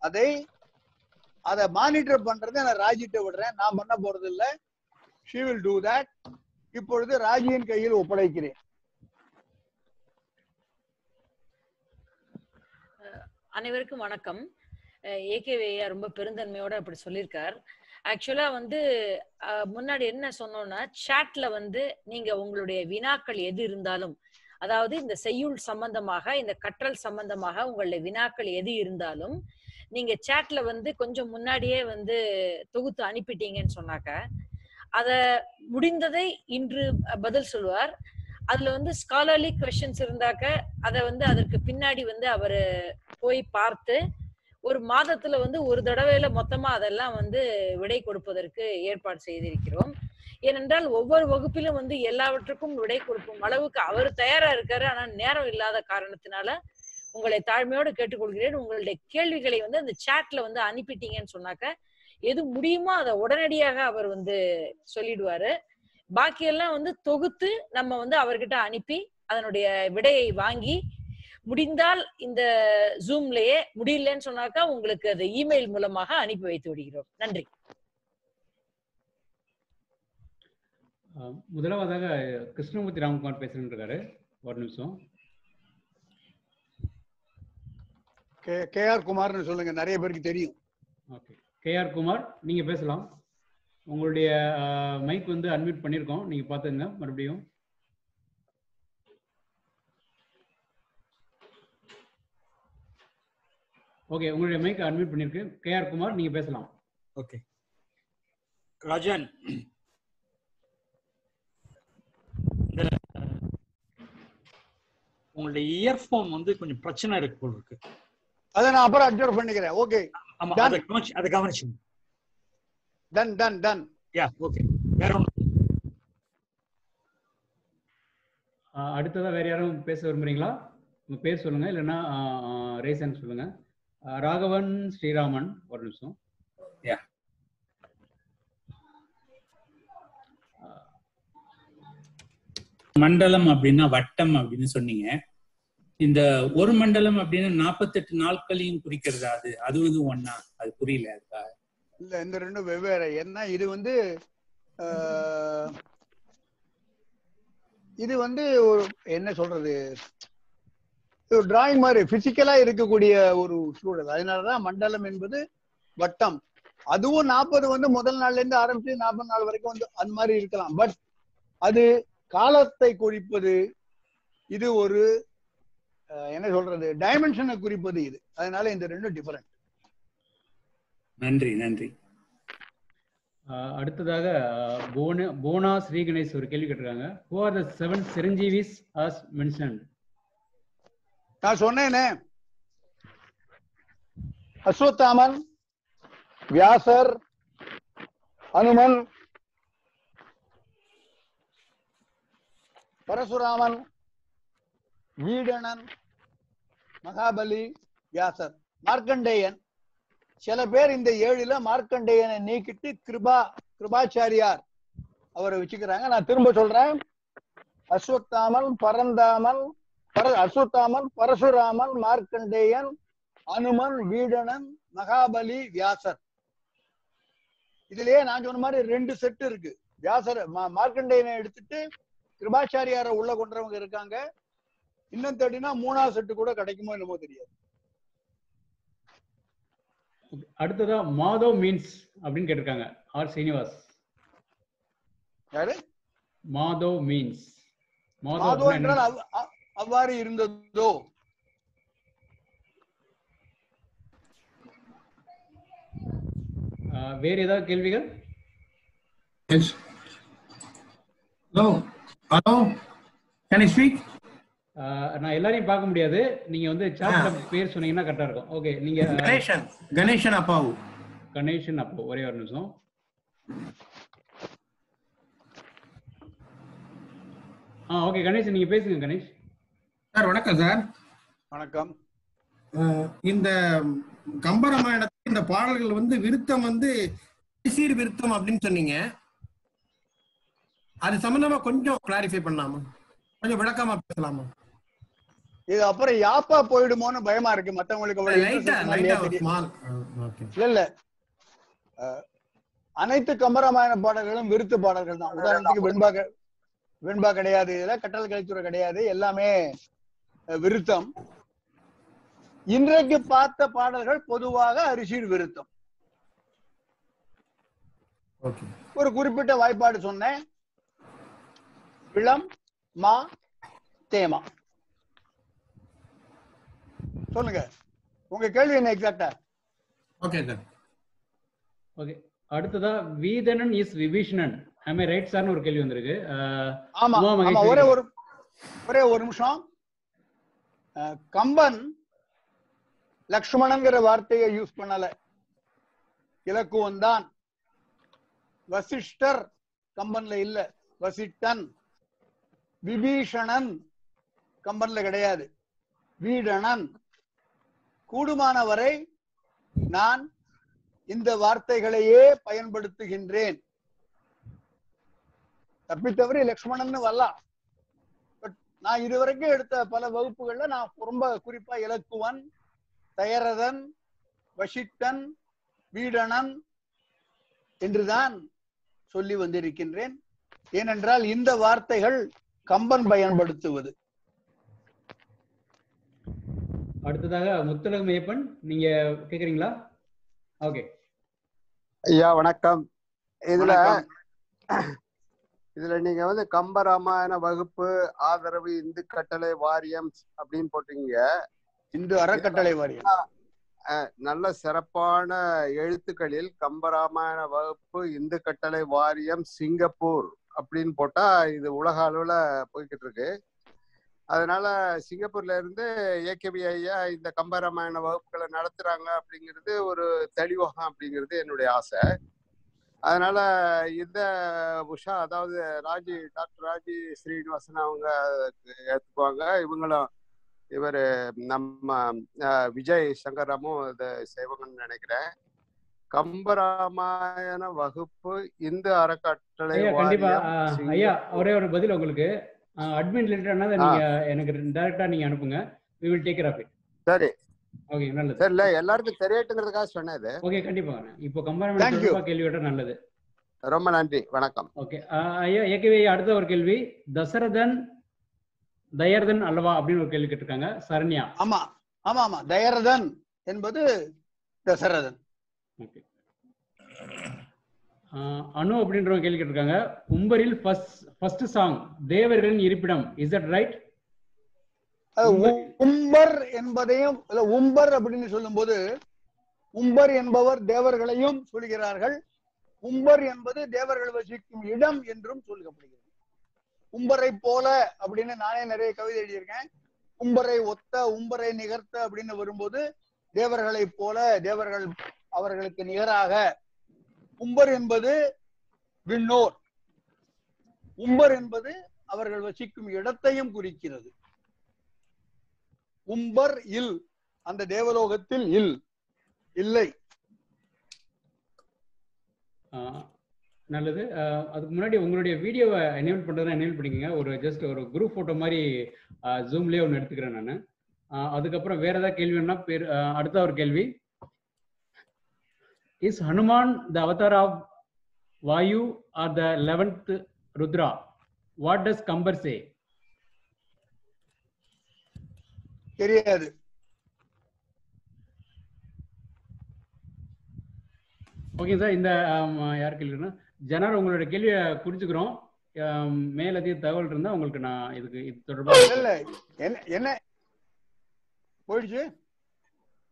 அதை அதை மானிட்டர் பண்றதை நான் ராஜிட்ட விடுறேன். நான் பண்ண போறது இல்லை ஷி வில் டூ தட் இப்பொழுது ராஜியின் கையில் ஒப்படைக்கிறேன். அனைவருக்கும் வணக்கம். ஏகேவேயா ரொம்ப பெருந்தன்மையோட அப்படி சொல்லியிருக்கார். ஆக்சுவலா வந்து முன்னாடி என்ன சொன்னோம்னா சாட்ல வந்து நீங்க உங்களுடைய வினாக்கள் எது இருந்தாலும் அதாவது இந்த செய்யுள் சம்பந்தமாக இந்த கற்றல் சம்பந்தமாக உங்களுடைய வினாக்கள் எது இருந்தாலும் நீங்க சாட்ல வந்து கொஞ்சம் முன்னாடியே வந்து தொகுத்து அனுப்பிட்டீங்கன்னு சொன்னாக்க அத முடிந்ததை இன்று பதில் சொல்லுவார். அதுல வந்து ஸ்காலர்லி கொஷின்ஸ் இருந்தாக்க அதை வந்து அதற்கு பின்னாடி வந்து அவரு போய் பார்த்து ஒரு மாதத்துல வந்து ஒரு தடவையில மொத்தமா அதெல்லாம் வந்து விடை கொடுப்பதற்கு ஏற்பாடு செய்திருக்கிறோம். ஏனென்றால் ஒவ்வொரு வகுப்பிலும் வந்து எல்லாவற்றுக்கும் விடை கொடுக்கும் அளவுக்கு அவர் தயாரா இருக்காரு. ஆனா நேரம் இல்லாத காரணத்தினால உங்களை தாழ்மையோடு கேட்டுக்கொள்கிறேன். உங்களுடைய கேள்விகளை வந்து அந்த சாட்ல வந்து அனுப்பிட்டீங்கன்னு சொன்னாக்க எது முடியுமோ அதை உடனடியாக அவர் வந்து சொல்லிடுவாரு. பாக்கி எல்லாம் வந்து தொகுத்து நம்ம வந்து அவர்கிட்ட அனுப்பி அதனுடைய விடையை வாங்கி முடிந்தால் இந்த ஜூம்லயே முடியலன்னு சொன்னாக்கா உங்களுக்கு அது இமெயில் மூலமாக அனுப்பி வைத்து விடுகிறோம். நன்றி. முதலாவதாக கிருஷ்ணமூர்த்தி ராம்குமார் பேசுறேன் இருக்காரு ஒரு நிமிஷம். கே ஆர் குமார்னு சொல்லுங்க நிறைய பேருக்கு தெரியும். ஓகே. கே ஆர் குமார் நீங்க பேசலாம். உங்களுடைய மைக் வந்து அன்மியூட் பண்ணியிருக்கோம் நீங்க பாத்துங்க மறுபடியும். ஓகே உங்களுடைய மைக் அன்மியூட் பண்ணிருக்கு. கே ஆர் குமார் நீங்க பேசலாம். ஓகே ராஜன் இந்த உங்களுடைய இயர்போன் வந்து கொஞ்சம் பிரச்சனை இருக்கு போல இருக்கு. அதை நான் அப்புறம் அட்ஜஸ்ட் பண்ணிக்கிறேன். ஓகே ஆமா. அதை கவனிச்சு அதை கவனிச்சுங்க. Done done done yeah okay வேற அடுத்ததா வேற யாரும் பேச விரும்புறீங்களா? உங்க பேர் சொல்லுங்க இல்லைன்னா ரேசன் சொல்லுங்க. ராகவன் ஸ்ரீராமன் ஒரு நிமிஷம். மண்டலம் அப்படின்னா வட்டம் அப்படின்னு சொன்னீங்க. இந்த ஒரு மண்டலம் அப்படின்னு நாற்பத்தெட்டு நாட்களையும் குறிக்கிறதா அது? அது வந்து ஒன்னா அது புரியல அதுக்காக. இல்ல இந்த ரெண்டும் வெவ்வேறு. ஏன்னா இது வந்து ஆஹ், இது வந்து ஒரு என்ன சொல்றது ஒரு டிராயிங் மாதிரி பிசிக்கலா இருக்கக்கூடிய ஒரு சூழல். அதனாலதான் மண்டலம் என்பது வட்டம். அதுவும் நாற்பது வந்து முதல் நாள்ல இருந்து ஆரம்பிச்சு நாற்பது நாள் வரைக்கும் வந்து அந்த மாதிரி இருக்கலாம். பட் அது காலத்தை குறிப்பது இது ஒரு என்ன சொல்றது டைமென்ஷனை குறிப்பது இது. அதனால இந்த ரெண்டும் டிஃபரெண்ட் நன்றி நன்றி. அடுத்ததாக போன போனா ஸ்ரீ கணேஷ் ஒரு கேள்வி கேட்டிருக்காங்க. Who are the seven chiranjeevis as mentioned நான் சொன்னேனே. அஸ்வத்தாமன் வியாசர் அனுமன் பரசுராமன் வீடணன் மகாபலி வியாசர். மார்க்கண்டேயன். சில பேர் இந்த ஏழுல மார்க்கண்டேயனை நீக்கிட்டு கிருபா கிருபாச்சாரியார் அவரை வச்சுக்கிறாங்க. நான் திரும்ப சொல்றேன். அஸ்வத்தாமன் பரந்தாமன் பர அஸ்வத்தாமன் பரசுராமன் மார்க்கண்டேயன் அனுமன் வீடனன் மகாபலி வியாசர். இதுலயே நான் சொன்ன மாதிரி ரெண்டு செட் இருக்கு. வியாசர் மா- மார்க்கண்டேயனை எடுத்துட்டு கிருபாச்சாரியார உள்ள கொண்டவங்க இருக்காங்க. இன்னும் தேடினா மூணாவது செட்டு கூட கிடைக்குமோ என்னமோ தெரியாது. அடுத்ததா மாதவ் மீன்ஸ் அப்படின்னு கேட்டிருக்காங்க. ஆர். சீனிவாஸ். யாரு? மாதவ் மீன்ஸ். மாதவ் அவ்வாறு இருந்ததோ? வேற ஏதாவது கேள்விகள்? Hello hello can I speak நான் எல்லாரையும் பார்க்க முடியாது. நீங்க வந்து சாட்ல பேர் சொன்னீங்கன்னா கரெக்டா இருக்கும். ஓகே நீங்க Ganeshan. Ganeshan Apau. கணேஷன் அப்போ ஒரே ஒரு நிமிஷம். ஆ ஓகே கணேஷ் நீங்க பேசுங்க கணேஷ். சார் வணக்கம் சார். வணக்கம். இந்த கம்பராமாயணத்தில் இந்த பாடல்கள் வந்து விருத்தம் வந்து சீர் விருத்தம் அப்படின்னு சொன்னீங்க. அது சம்பந்தமா கொஞ்சம் கிளாரிஃபை பண்ணலாமா? கொஞ்சம் விளக்கமா பேசலாமா? இது அப்புறம் யாப்பா போயிடுமோன்னு பயமா இருக்கு. மத்தவங்களுக்கு இல்ல இல்ல அனைத்து கம்பராமாயண பாடல்களும் விருத்து பாடல்கள் தான். உதாரணத்துக்கு வெண்பா வெண்பா கிடையாது. இதுல கட்டளை கலித்துறை கிடையாது. எல்லாமே விருத்தம். இன்றைக்கு பார்த்த பாடல்கள் பொதுவாக அரிசீர் விருத்தம். ஒரு குறிப்பிட்ட வாய்ப்பாடு சொன்னேன். இளம் மா தேமா. சொல்லுங்க. உங்க கேள்வி என்ன எக்ஸாக்டா ஓகே சார் ஓகே அடுத்ததா வீதனன் இஸ் விபீஷணன். ஐ ரைட் சார்னு ஒரு கேள்வி வந்திருக்கு. ஆமா ஆமா. ஒரே ஒரு ஒரே ஒரு நிமிஷம். கம்பன் லக்ஷ்மணங்கிற வார்த்தையை யூஸ் பண்ணல. இலக்குவம் தான். வசிஷ்டர் கம்பன்ல இல்ல. வசிட்டன் விபீஷணன் கம்பன்ல கிடையாது. வீடணன். கூடுமானவரை நான் இந்த வார்த்தைகளையே பயன்படுத்துகின்றேன். தப்பித்தவரை லக்ஷ்மணன் வரலாம் பட் நான் இதுவரைக்கும் எடுத்த பல வகுப்புகள்ல நான் ரொம்ப குறிப்பா இலக்குவன் தயரதன் வசிட்டன் வீடணன் என்றுதான் சொல்லி வந்திருக்கின்றேன். ஏனென்றால் இந்த வார்த்தைகள் கம்பன் பயன்படுத்துவது. அடுத்ததாக முத்தலகம் ஐயப்பன் நீங்க கேக்குறீங்களா? ஓகே. ஐயா வணக்கம். இதுல. இதுல நீங்க வந்து கம்பராமாயண வகுப்பு ஆதரவு இந்து கட்டளை வாரியம் அப்படின்னு போட்டீங்க. இந்து அறக்கட்டளை வாரியம். அஹ், நல்ல சிறப்பான எழுத்துக்களில் கம்பராமாயண வகுப்பு இந்து கட்டளை வாரியம் சிங்கப்பூர் அப்படின்னு போட்டா இது உலக அளவுல போய்கிட்டு இருக்கு. அதனால சிங்கப்பூர்ல இருந்து ஏகேபி ஐயா இந்த கம்பராமாயண வகுப்புகளை நடத்துறாங்க அப்படிங்கிறது ஒரு தெளிவகம் அப்படிங்கிறது என்னுடைய ஆசை. அதனால இந்த உஷா அதாவது ராஜி டாக்டர் ராஜி ஸ்ரீனிவாசன் அவங்க ஏத்துக்குவாங்க. இவங்களும் இவர் நம்ம விஜய் சங்கரமும் இதை செய்வாங்கன்னு நினைக்கிறேன். கம்பராமாயண வகுப்பு இந்து அறக்கட்டளை ஐயா ஒரே ஒரு பதில் உங்களுக்கு. அட்மின் ரிலேட்டடானதை ஆ. நீங்க எனக்கு டைரக்டா நீங்க அனுப்புங்க. We will take care of it. சரி. ஓகே நல்லது. சரி இல்ல எல்லாருக்கும் தெரியட்டுங்கிறதுக்காக சொன்னது ஓகே கண்டிப்பா இப்போ Thank கம்பேர் you. கேள்வி விட நல்லது. ரொம்ப நன்றி வணக்கம். ஓகே ஐயா ஏகவே அடுத்த ஒரு கேள்வி. தசரதன் தயர்தன் அல்லவா அப்படின்னு ஒரு கேள்வி கேட்டிருக்காங்க. சரண்யா. ஆமா ஆமா ஆமா. தயரதன் என்பது தசரதன். ஓகே அனு அப்படின்றவங்க கேள்வி கேட்டிருக்காங்க. உம்பரில் ஃபர்ஸ்ட் ஃபர்ஸ்ட் சாங் தேவர்களின் இருப்பிடம். இஸ் தட் ரைட் உம்பர். உம்பர் என்பதையும் இல்ல, உம்பர் அப்படின்னு சொல்லும்போது உம்பர் என்பவர் தேவர்களையும் சொல்கிறார்கள். உம்பர் என்பது தேவர்கள் வசிக்கும் இடம் என்றும் சொல்லப்படுகிறது உம்பரை போல அப்படின்னு நானே நிறைய கவிதை எழுதியிருக்கேன். உம்பரை ஒத்த உம்பரை நிகர்த்த அப்படின்னு வரும்போது தேவர்களை போல தேவர்கள் அவர்களுக்கு நிகராக உம்பர் என்பது விண்ணோர். உம்பர் என்பது அவர்கள் வசிக்கும் இடத்தையும் குறிக்கிறது. உம்பர் இல் அந்த தேவலோகத்தில் இல் இல்லை. நல்லது. அதுக்கு முன்னாடி உங்களுடைய வீடியோவை எனேபிள் பண்றதுனா எனேபிள் பண்ணிக்கங்க. ஒரு ஜஸ்ட் ஒரு குரூப் போட்டோ மாதிரி ஜூம்லயே ஒன்று எடுத்துக்கிறேன் நான். அதுக்கப்புறம் வேற ஏதாவது கேள்வி வேணா பேர் அடுத்த ஒரு கேள்வி. Is Hanuman the avatar of Vayu or the eleventh Rudra what does Kambar say தெரியாது. ஓகே சார் இந்த ஆம், யார் கேள்வினா ஜனர் உங்களோட கேள்வியை குறிச்சுக்கிறோம். ஆம், மேல் அதிக தகவல் இருந்தா உங்களுக்கு நான் இதுக்கு இது தொடர்பாக என்ன போயிடுச்சு?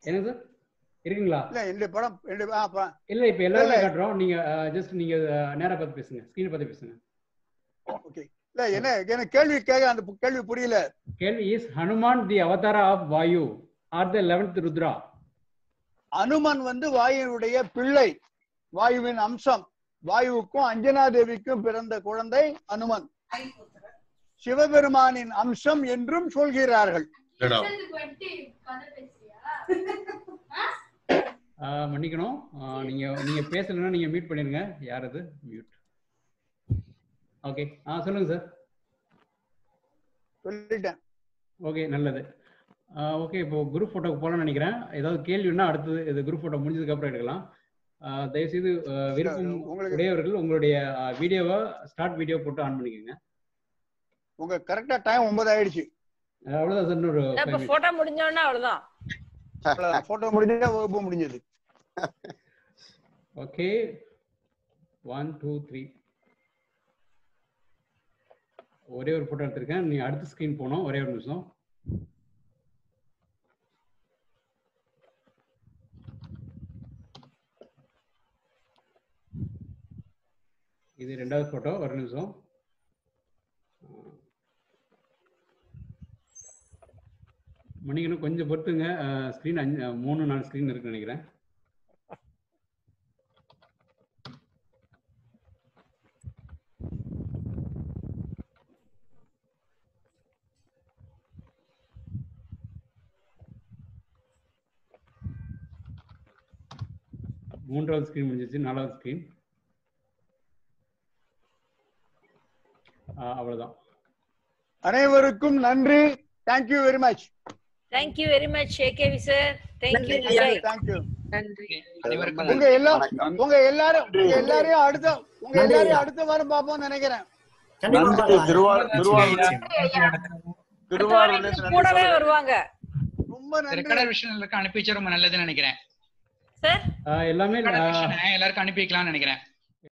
என்ன சார் இருக்கீங்களா? இல்ல என்னுடைய படம் இல்ல இப்ப எல்லாருமே. காட்டுறோம். நீங்க ஜஸ்ட் நீங்க நேரா பார்த்து பேசுங்க. ஸ்கிரீன் பார்த்து பேசுங்க. ஓகே. இல்ல என்ன எனக்கு கேள்வி கேட்க அந்த கேள்வி புரியல. கேள்வி is Hanuman the avatara of Vayu or the eleventh Rudra Hanuman வந்து வாயுவுடைய பிள்ளை. வாயுவின் அம்சம். வாயுவுக்கும் அஞ்சனா தேவிக்கும் பிறந்த குழந்தை அனுமன் சிவபெருமானின் அம்சம் என்றும் சொல்கிறார்கள். மன்னிக்கணும். நீங்க நீங்க பேசலன்னா நீங்க மியூட் பண்ணிருங்க யார் அது? மியூட் ஓகே ஆ சொல்லுங்க சார் சொல்லிட்டேன். ஓகே நல்லது. ஓகே இப்போ குரூப் ஃபோட்டோக்கு போகலாம்னு நினைக்கிறேன். ஏதாவது கேள்வின்னா அடுத்தது இது குரூப் ஃபோட்டோ முடிஞ்சதுக்கு அப்புறம் எடுக்கலாம். தயவுசெய்து விருப்பம் உடையவர்கள் உங்களுடைய வீடியோவை ஸ்டார்ட் வீடியோ போட்டு ஆன் பண்ணிக்கோங்க. உங்க கரெக்டா டைம் ஒன்பது ஆயிடுச்சு. அவ்வளவுதான் சார் இன்னொரு. போட்டோ முடிஞ்சோடனே அவ்வளவுதான். போட்டோ முடிஞ்சா வகுப்பு முடிஞ்சது. ஓகே ஒன் டூ த்ரீ ஒரே ஒரு போட்டோ எடுத்திருக்கேன். நீ அடுத்த ஸ்கிரீன் போனோம் ஒரே ஒரு நிமிஷம். இது ரெண்டாவது போட்டோ ஒரு நிமிஷம். மணிக்கணும் கொஞ்சம் பொறுத்துங்க ஸ்க்ரீன் அஞ்சு மூணு நாலு ஸ்க்ரீன் இருக்குன்னு நினைக்கிறேன். மூன்றாவது ஸ்க்ரீன் முடிஞ்சிச்சு நாலாவது ஸ்க்ரீன் அவ்வளவுதான். அனைவருக்கும் நன்றி. Thank you very much thank you very much AKV sir thank you thank you நன்றி உங்க எல்லாம் உங்க எல்லாரும் எல்லாரையும் அடுத்த உங்க எல்லாரையும் அடுத்த வாரம் பார்ப்போம்னு நினைக்கிறேன். கூடவே. வருவாங்க. ரொம்ப நன்றி. ரெக்கார்டர் விஷயம் அனுப்பி வச்சா ரொம்ப நல்லதுன்னு நினைக்கிறேன். சார் எல்லாமே எல்லாருக்கும் அனுப்பி வைக்கலாம்னு நினைக்கிறேன்.